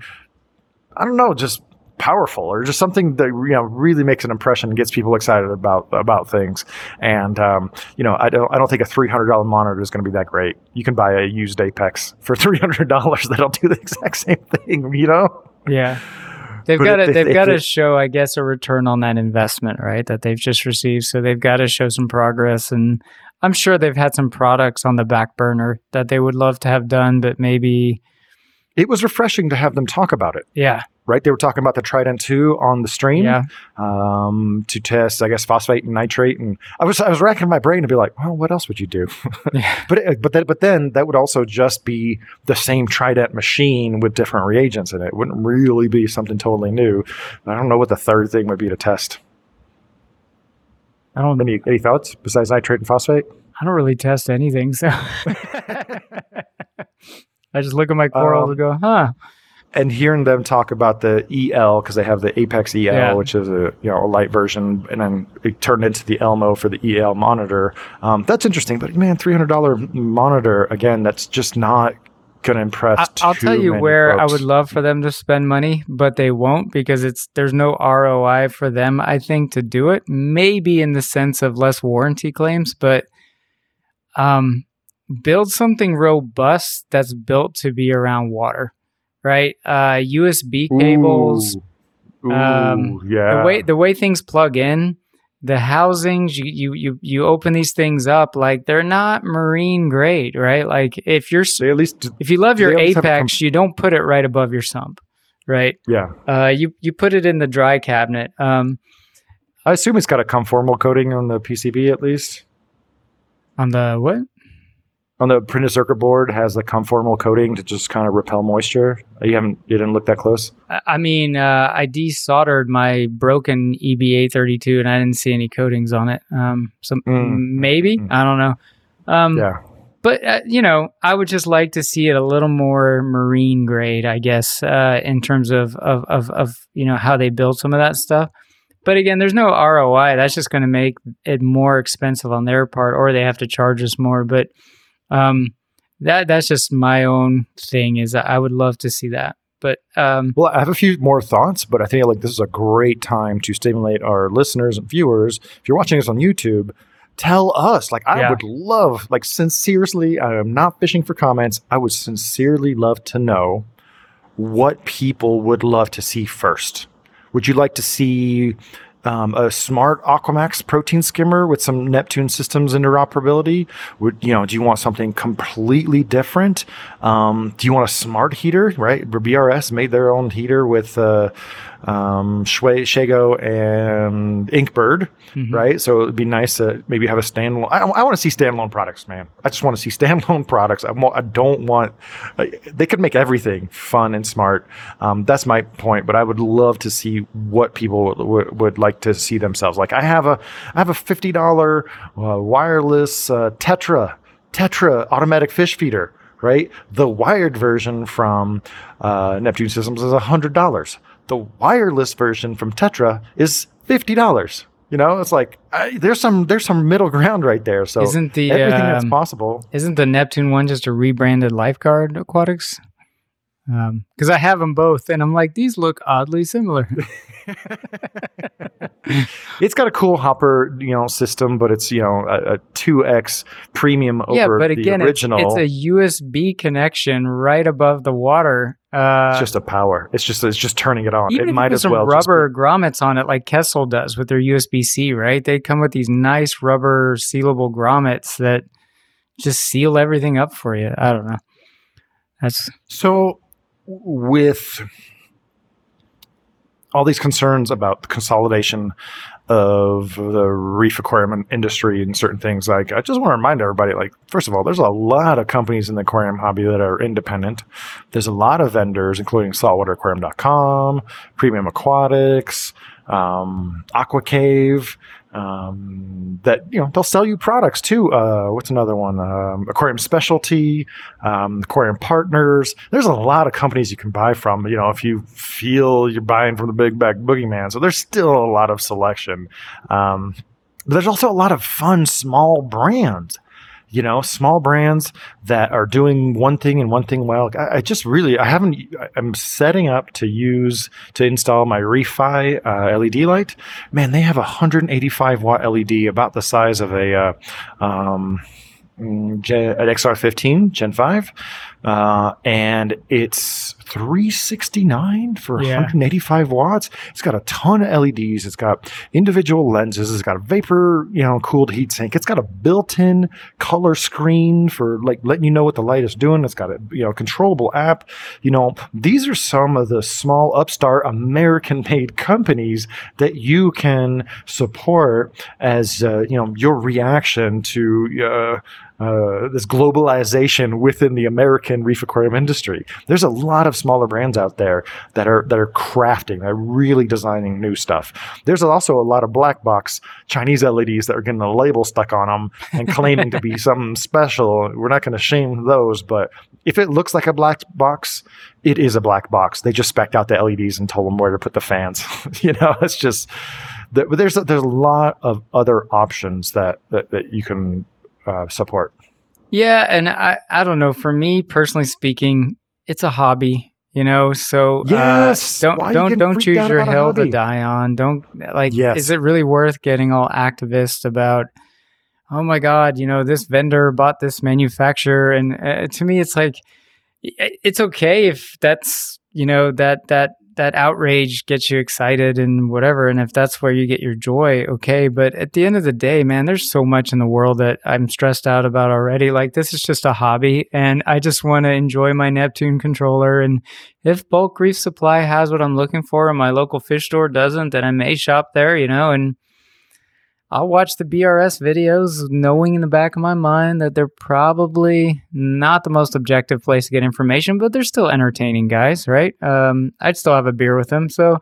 i don't know just powerful or just something that you know really makes an impression and gets people excited about about things and um, you know I don't I don't think a three hundred dollar monitor is going to be that great you can buy a used Apex for three hundred dollars that'll do the exact same thing you know
Yeah. They've got to
they-
they've got to show, I guess, a return on that investment, right? That they've just received. So they've got to show some progress, and I'm sure they've had some products on the back burner that they would love to have done, but maybe,
it was refreshing to have them talk about it
yeah,
right they were talking about the Trident 2 on the stream
yeah,
um, to test, I guess, phosphate and nitrate. And I was I was racking my brain to be like, well, what else would you do?
yeah,
but it, but then but then that would also just be the same Trident machine with different reagents in it. It wouldn't really be something totally new. I don't know what the third thing would be to test.
I don't,
Any any thoughts besides nitrate and phosphate?
I don't really test anything, so I just look at my corals
Um,
and go, huh,
and hearing them talk about the EL because they have the Apex EL,
Yeah.
which is a you know a light version, and then it turned into the Elmo for the EL monitor. Um, that's interesting, but man, three hundred dollar monitor again. That's just not going to impress.
I, I'll
too
tell you where I would love for them to spend money, but they won't because it's there's no ROI for them. I think to do it, maybe in the sense of less warranty claims, but um, build something robust that's built to be around water, right? Uh, USB cables,
Ooh,
um,
yeah.
the way the way things plug in, the housings you you you you open these things up like they're not marine grade, right? Like if you're
they at least
if you love your Apex, you don't put it right above your sump, right?
yeah.
Uh, you you put it in the dry cabinet. Um,
I assume it's got a conformal coating on the PCB at least.
on the what?
On the printed circuit board has the conformal coating to just kind of repel moisture. You haven't you didn't look that close.
I- mean, uh, I desoldered my broken E EB832, and I didn't see any coatings on it. Um, so
Mm.
maybe
Mm.
I don't know. Um,
Yeah.
but uh, you know, I would just like to see it a little more marine grade, I guess, uh, in terms of, of of of you know how they build some of that stuff. But again, there's no ROI. That's just going to make it more expensive on their part, or they have to charge us more. But um, that that's just my own thing. Is that I would love to see that. But um,
Well, I have a few more thoughts, but I think like this is a great time to stimulate our listeners and viewers. If you're watching this on YouTube, tell us. Like I
Yeah.
would love, like sincerely, I am not fishing for comments. I would sincerely love to know what people would love to see first. Would you like to see um, a smart AquaMaxx protein skimmer with some Neptune systems interoperability? Would you know? Do you want something completely different? Um, do you want a smart heater? Right, BRS made their own heater with uh, um, Shwe- Schego and Inkbird.
Mhm.
Right, so it'd be nice to maybe have a standalone. I, I want to see standalone products, man. I just want to see standalone products. I, I don't want. like, they could make everything fun and smart. Um, that's my point. But I would love to see what people would, would, like to see themselves. Like I have a I have a fifty dollar uh, wireless uh, Tetra Tetra automatic fish feeder. Right, the wired version from uh, Neptune Systems is hundred dollars. The wireless version from Tetra is fifty dollars. You know, it's like I, there's some there's some middle ground right there. So
Isn't the,
everything that's
um,
possible?
Isn't the Neptune one just a rebranded Lifeguard Aquatics? Because I have them both, and I'm like, these look oddly similar.
it's got a cool hopper, you know, system, but it's you know a two x premium over
yeah, but
the
again, it's,
original.
it's a USB connection right above the water. Uh,
It's just a power. It's just it's just turning it on.
even
it might as
some
well
rubber grommets on it, like Kessil does with their USB C, right? They come with these nice rubber sealable grommets that just seal everything up for you. I don't know. That's
So, with all these concerns about consolidation of the reef aquarium industry and certain things, like I just want to remind everybody, like first of all, there's a lot of companies in the aquarium hobby that are independent. There's a lot of vendors, including saltwateraquarium.com, Premium Aquatics, um, Aqua Cave, um, that you know they'll sell you products too. Uh, what's another one? Um, aquarium Specialty, um, Aquarium Partners. There's a lot of companies you can buy from. You know, if you feel you're buying from the big bag boogeyman, so there's still a lot of selection. Um, but there's also a lot of fun small brands you know, small brands that are doing one thing and one thing well. I, I just really, I haven't, I'm setting up to use, to install my Reefi uh, LED light. Man, they have a 185 watt LED about the size of a, uh, um, mm, Gen, an XR15 Gen 5. Uh, and it's 369 for
Yeah.
185 watts. It's got a ton of LEDs. It's got individual lenses. It's got a vapor, you know, cooled heat sink. It's got a built-in color screen for like letting you know what the light is doing. It's got a, you know, controllable app. You know, these are some of the small upstart American made companies that you can support as, uh, you know, your reaction to, uh, uh, this globalization within the American reef aquarium industry. There's a lot of smaller brands out there that are that are crafting, that are really designing new stuff. There's also a lot of black box Chinese LEDs that are getting a label stuck on them and claiming to be something special. We're not going to shame those, but if it looks like a black box, it is a black box. They just specced out the LEDs and told them where to put the fans. you know, it's just. But there's a, there's a lot of other options that that, that you can uh, support.
Yeah, and I I don't know. For me personally speaking, it's a hobby, you know. So
Yes!
uh, don't don't don't choose your hill to die on. Don't like.
Yes.
Is it really worth getting all activist about? Oh my God! You know this vendor bought this manufacturer, and uh, to me, it's like it's okay if that's you know that that that outrage gets you excited and whatever and if that's where you get your joy okay but at the end of the day man there's so much in the world that i'm stressed out about already like this is just a hobby and i just want to enjoy my neptune controller and if bulk reef supply has what i'm looking for and my local fish store doesn't then i may shop there you know and I'll watch the BRS videos knowing in the back of my mind that they're probably not the most objective place to get information, but they're still entertaining guys, right? Um, I'd still have a beer with them. So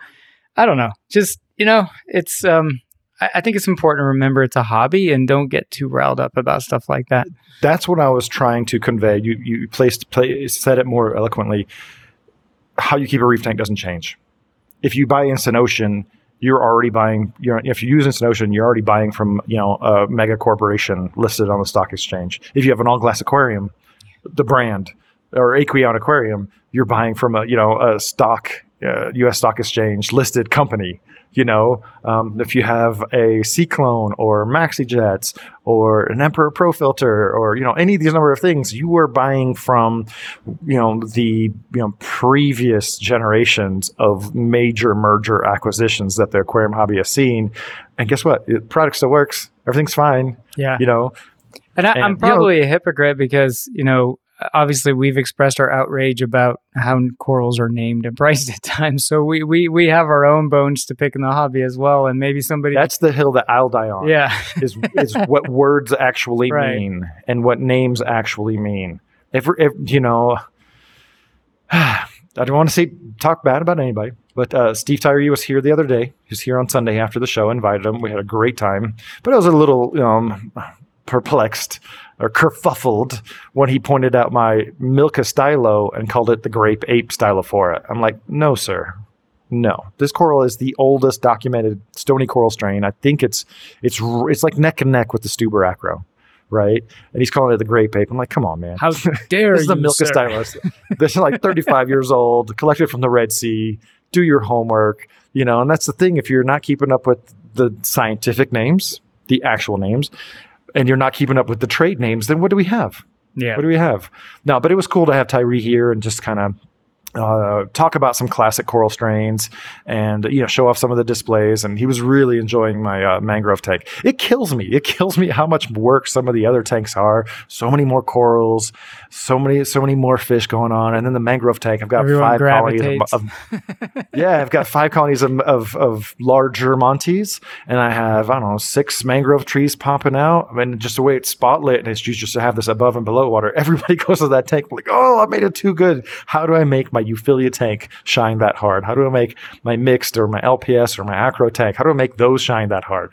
I don't know. Just, you know, it's, um, I, I think it's important to remember it's a hobby and don't get too riled up about stuff like that.
That's what I was trying to convey. You you placed play, said it more eloquently. How you keep a reef tank doesn't change. If you buy Instant Ocean, you're already buying. You're, if you use Instant Ocean, you're already buying from you know a mega corporation listed on the stock exchange. If you have an all glass aquarium, the brand or Aqueon Aquarium, you're buying from a you know a stock uh, U.S. stock exchange listed company. You know, um, if you have a Cyclone or maxi jets or an Emperor Pro filter or you know any of these number of things, you were buying from you know the you know previous generations of major merger acquisitions that the aquarium hobby has seen. And guess what? The product still works. Everything's fine.
Yeah.
You know,
And, I,
And,
I'm
you know-
probably a hypocrite because, you know, obviously we've expressed our outrage about how corals are named and priced at times. So we, we, we have our own bones to pick in the hobby as well. And maybe somebody.
that's the hill that I'll die on.
yeah.
is is what words actually
Right.
mean and what names actually mean. If, if you know, I don't want to say talk bad about anybody, but uh, Steve Tyree was here the other day. He was here on Sunday after the show. Invited him. We had a great time, but it was a little um, perplexed or kerfuffled when he pointed out my Milka Stylo and called it the Grape Ape Stylophora. I'm like, no, sir. No, this coral is the oldest documented stony coral strain. I think it's it's it's like neck and neck with the Stuber acro, right? And he's calling it the grape ape. I'm like, come on, man.
How dare you?
this is the Milka stylus. this is like 35 years old, collected from the Red Sea. Do your homework. You know, and that's the thing. If you're not keeping up with the scientific names, the actual names, and you're not keeping up with the trade names, then what do we have?
Yeah.
What do we have? No, but it was cool to have Tyree here and just kind of uh, talk about some classic coral strains and you know show off some of the displays. And he was really enjoying my uh, mangrove tank. It kills me. It kills me how much work some of the other tanks are. So many more corals so many so many more fish going on. And then the mangrove tank i've got
Everyone
five colonies of, of yeah i've got five colonies of, of, of larger montes. And i have i don't know six mangrove trees popping out. I mean just the way it's spotlit and it's used just to have this above and below water everybody goes to that tank like oh i made it too good. How do i make my euphyllia tank shine that hard how do i make my mixed or my lps or my acro tank how do i make those shine that hard.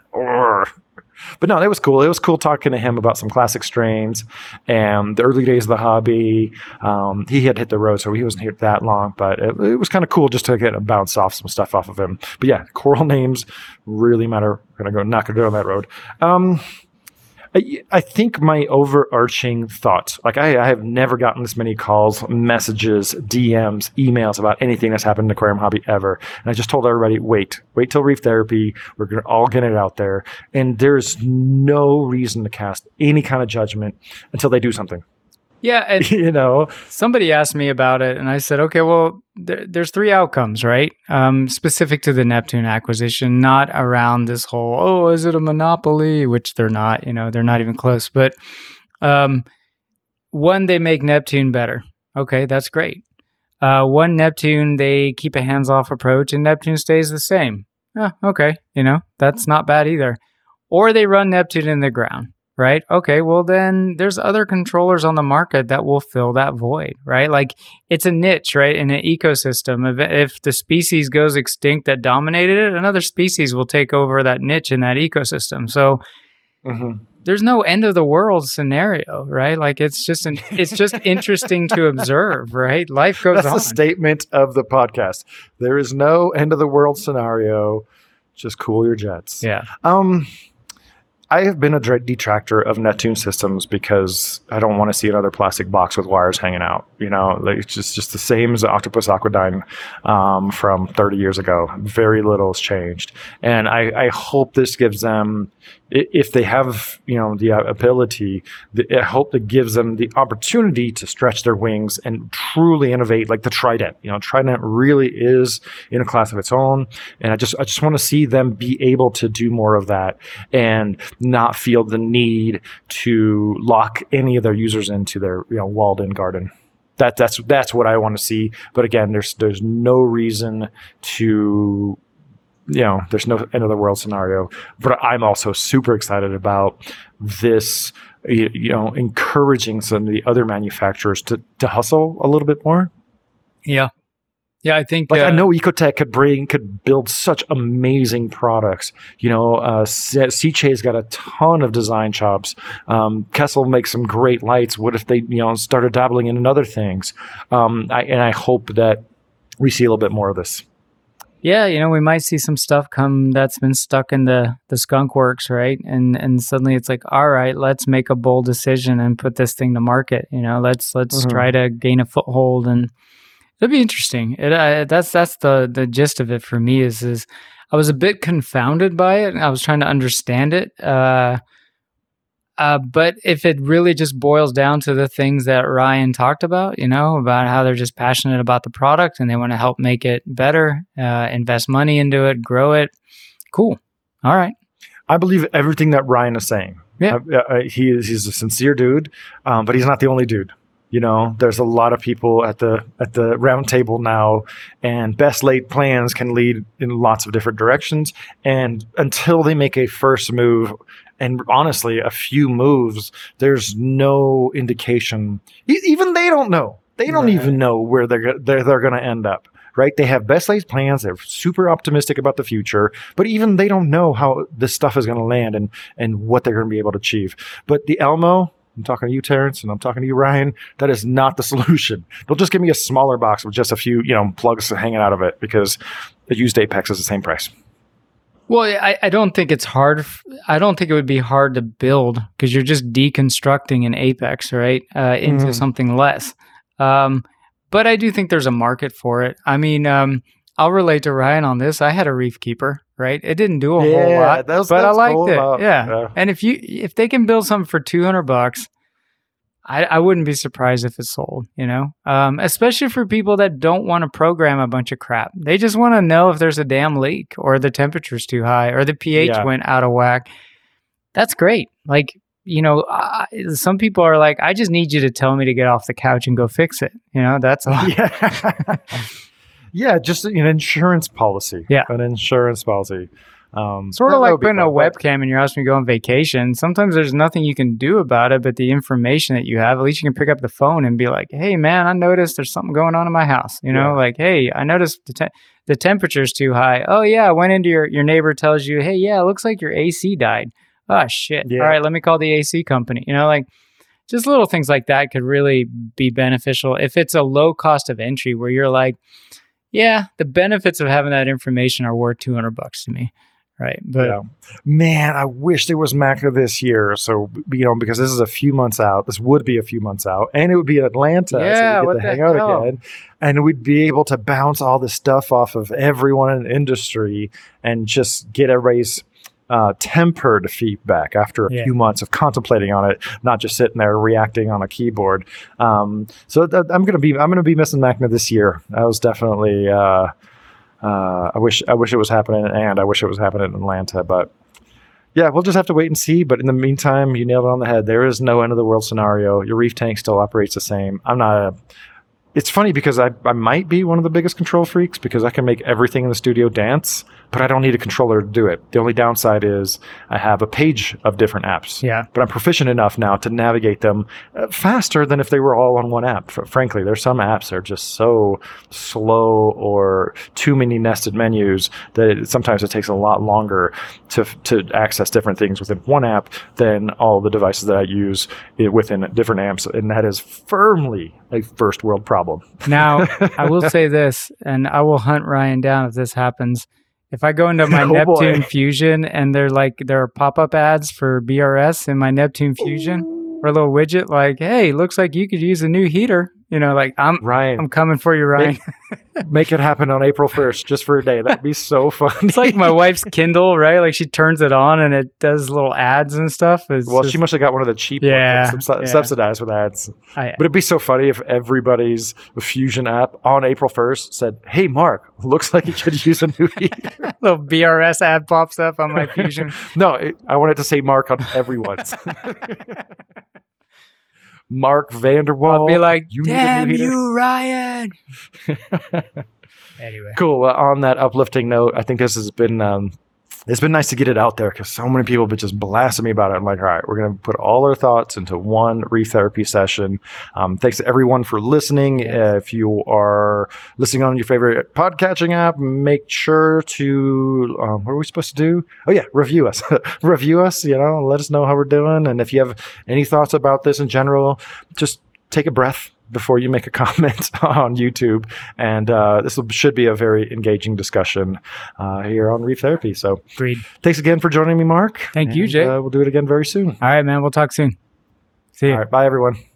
But no, that was cool. It was cool talking to him about some classic strains and the early days of the hobby. Um, he had hit the road, so he wasn't here that long, but it, it was kind of cool just to get a bounce off some stuff off of him. But yeah, coral names really matter. We're gonna go gonna go down that road. Um, I, think my overarching thought, like I, I have never gotten this many calls, messages, DMs, emails about anything that's happened in aquarium hobby ever. And I just told everybody, wait, wait till reef therapy. We're to all get it out there. And there's no reason to cast any kind of judgment until they do something.
Yeah, and
you know,
somebody asked me about it, and I said, okay, well, there, there's three outcomes, right? Um, specific to the Neptune acquisition, not around this whole, oh, is it a monopoly? Which they're not, you know, they're not even close. But um, one, they make Neptune better. Okay, that's great. Uh, one, Neptune, they keep a hands off approach, and Neptune stays the same. Ah, okay, you know, that's not bad either. Or they run Neptune in the ground right? Okay, well then there's other controllers on the market that will fill that void, right? Like it's a niche, right? In an ecosystem. If, if the species goes extinct that dominated it, another species will take over that niche in that ecosystem. So
mm-hmm.
there's no end of the world scenario, right? Like it's just an it's just interesting to observe, right? Life goes
that's
on.
the statement of the podcast. There is no end of the world scenario. Just cool your jets.
yeah.
Um, I have been a detractor of Neptune systems because I don't want to see another plastic box with wires hanging out. You know, like it's just just the same as the Octopus Aquadyne um, from 30 years ago. Very little has changed, and I, I hope this gives them, if they have you know the ability, the, I hope it gives them the opportunity to stretch their wings and truly innovate, like the Trident. You know, Trident really is in a class of its own, and I just I just want to see them be able to do more of that and not feel the need to lock any of their users into their you know walled in garden. That that's that's what I want to see. But again, there's there's no reason to you know there's no end of the world scenario. But I'm also super excited about this. You know, encouraging some of the other manufacturers to to hustle a little bit more.
Yeah. Yeah, I think
Like I
uh,
know Ecotech could bring could build such amazing products. You know, uh, Sicce's got a ton of design chops. Um, Kessil makes some great lights. What if they you know started dabbling in other things? Um, I, and I hope that we see a little bit more of this.
Yeah, you know, we might see some stuff come that's been stuck in the the skunk works, right? And and suddenly it's like, all right, let's make a bold decision and put this thing to market. You know, let's let's
Mhm.
try to gain a foothold, and it'll be interesting. It uh, that's that's the the gist of it for me is is I was a bit confounded by it. I was trying to understand it. Uh, uh, but if it really just boils down to the things that Ryan talked about, you know, about how they're just passionate about the product and they want to help make it better, uh, invest money into it, grow it, cool. All right.
I believe everything that Ryan is saying.
Yeah.
Uh, uh, he is he's a sincere dude, um, but he's not the only dude. You know, there's a lot of people at the at the round table now, and best laid plans can lead in lots of different directions. And until they make a first move, and honestly, a few moves, there's no indication. Even they don't know. They don't
Right.
even know where they're they're, they're going to end up. Right? They have best laid plans. They're super optimistic about the future, but even they don't know how this stuff is going to land and and what they're going to be able to achieve. But the Elmo, I'm talking to you, Terrence, and I'm talking to you, Ryan. That is not the solution. They'll just give me a smaller box with just a few, you know, plugs hanging out of it because the used Apex is the same price.
Well, I, I don't think it's hard. f- I don't think it would be hard to build because you're just deconstructing an Apex, right, uh, into
Mhm.
something less. Um, but I do think there's a market for it. I mean, um, I'll relate to Ryan on this. I had a ReefKeeper, right? It didn't do a whole lot,
that was-
but
that
I liked
cool
it.
about-
yeah.
yeah.
And if you if they can build something for two hundred bucks, I, I wouldn't be surprised if it's sold. You know, um, especially for people that don't want to program a bunch of crap. They just want to know if there's a damn leak or the temperature's too high or the pH
Yeah.
went out of whack. That's great. Like you know, I, some people are like, I just need you to tell me to get off the couch and go fix it. You know, that's all.
yeah. yeah, just an insurance policy.
Yeah.
An insurance policy. Um,
Sort of like putting a webcam in your house when you go on vacation. Sometimes there's nothing you can do about it, but the information that you have, at least you can pick up the phone and be like, "Hey, man, I noticed there's something going on in my house." You know,
Yeah.
like, "Hey, I noticed the te- the temperature's too high." Oh yeah, I went into your your neighbor tells you, "Hey, yeah, it looks like your AC died." Oh shit!
Yeah.
All right, let me call the AC company. You know, like just little things like that could really be beneficial if it's a low cost of entry where you're like, "Yeah, the benefits of having that information are worth two hundred bucks to me." Right, but
Yeah. Man, I wish there was MACNA this year. So, you know, because this is a few months out, this would be a few months out, and it would be in Atlanta.
Yeah,
so we
what
get to
the
hang out
hell?
again. And we'd be able to bounce all this stuff off of everyone in the industry and just get everybody's uh, tempered feedback after a
Yeah.
few months of contemplating on it, not just sitting there reacting on a keyboard. Um, so th- I'm gonna be I'm gonna be missing MACNA this year. I was definitely. Uh, uh, I wish I wish it was happening, and I wish it was happening in Atlanta. But yeah, we'll just have to wait and see. But in the meantime, you nailed it on the head. There is no end of the world scenario. Your reef tank still operates the same. I'm not a. It's funny because I, I might be one of the biggest control freaks because I can make everything in the studio dance, but I don't need a controller to do it. The only downside is I have a page of different apps.
yeah.
But I'm proficient enough now to navigate them uh, faster than if they were all on one app. Frankly, there's some apps that are just so slow or too many nested menus that it, sometimes it takes a lot longer to to access different things within one app than all the devices that I use within different apps, and that is firmly a first world problem.
Now, I will say this, and I will hunt Ryan down if this happens. If I go into my
Oh,
Neptune
boy.
Fusion and they're like there are pop up ads for BRS in my Neptune Fusion or a little widget like, "Hey, looks like you could use a new heater." You know, like I'm
Ryan,
I'm coming for you, Ryan.
make it happen on April 1st, just for a day. That'd be so fun.
it's like my wife's Kindle, right? Like she turns it on and it does little ads and stuff. It's
Well,
just-
she must have got one of the cheap
Yeah,
ones, subsi-
yeah.
subsidized with ads.
I-
But it'd be so funny if everybody's Fusion app on April 1st said, Hey, Mark, looks like you could use a new heater.
little BRS ad pops up on my Fusion.
no, it, I wanted to say Mark on everyone's. Mark Vanderwall.
I'll be like,
you need a
"Damn you, Ryan!" anyway,
cool. Uh, on that uplifting note, I think this has been um, it's been nice to get it out there because so many people have been just blasting me about it. I'm like, all right, we're gonna put all our thoughts into one reef therapy session. Um, thanks to everyone for listening. Uh, if you are listening on your favorite podcatching app, make sure to um, what are we supposed to do? Oh yeah, review us, review us. You know, let us know how we're doing, and if you have any thoughts about this in general, just take a breath before you make a comment on YouTube. And uh, this will, should be a very engaging discussion uh, here on Reef Therapy. So
agreed.
thanks again for joining me, Mark.
Thank you, Jay.
Uh, we'll do it again very soon.
All right, man. We'll talk soon. See you.
All right. Bye, everyone.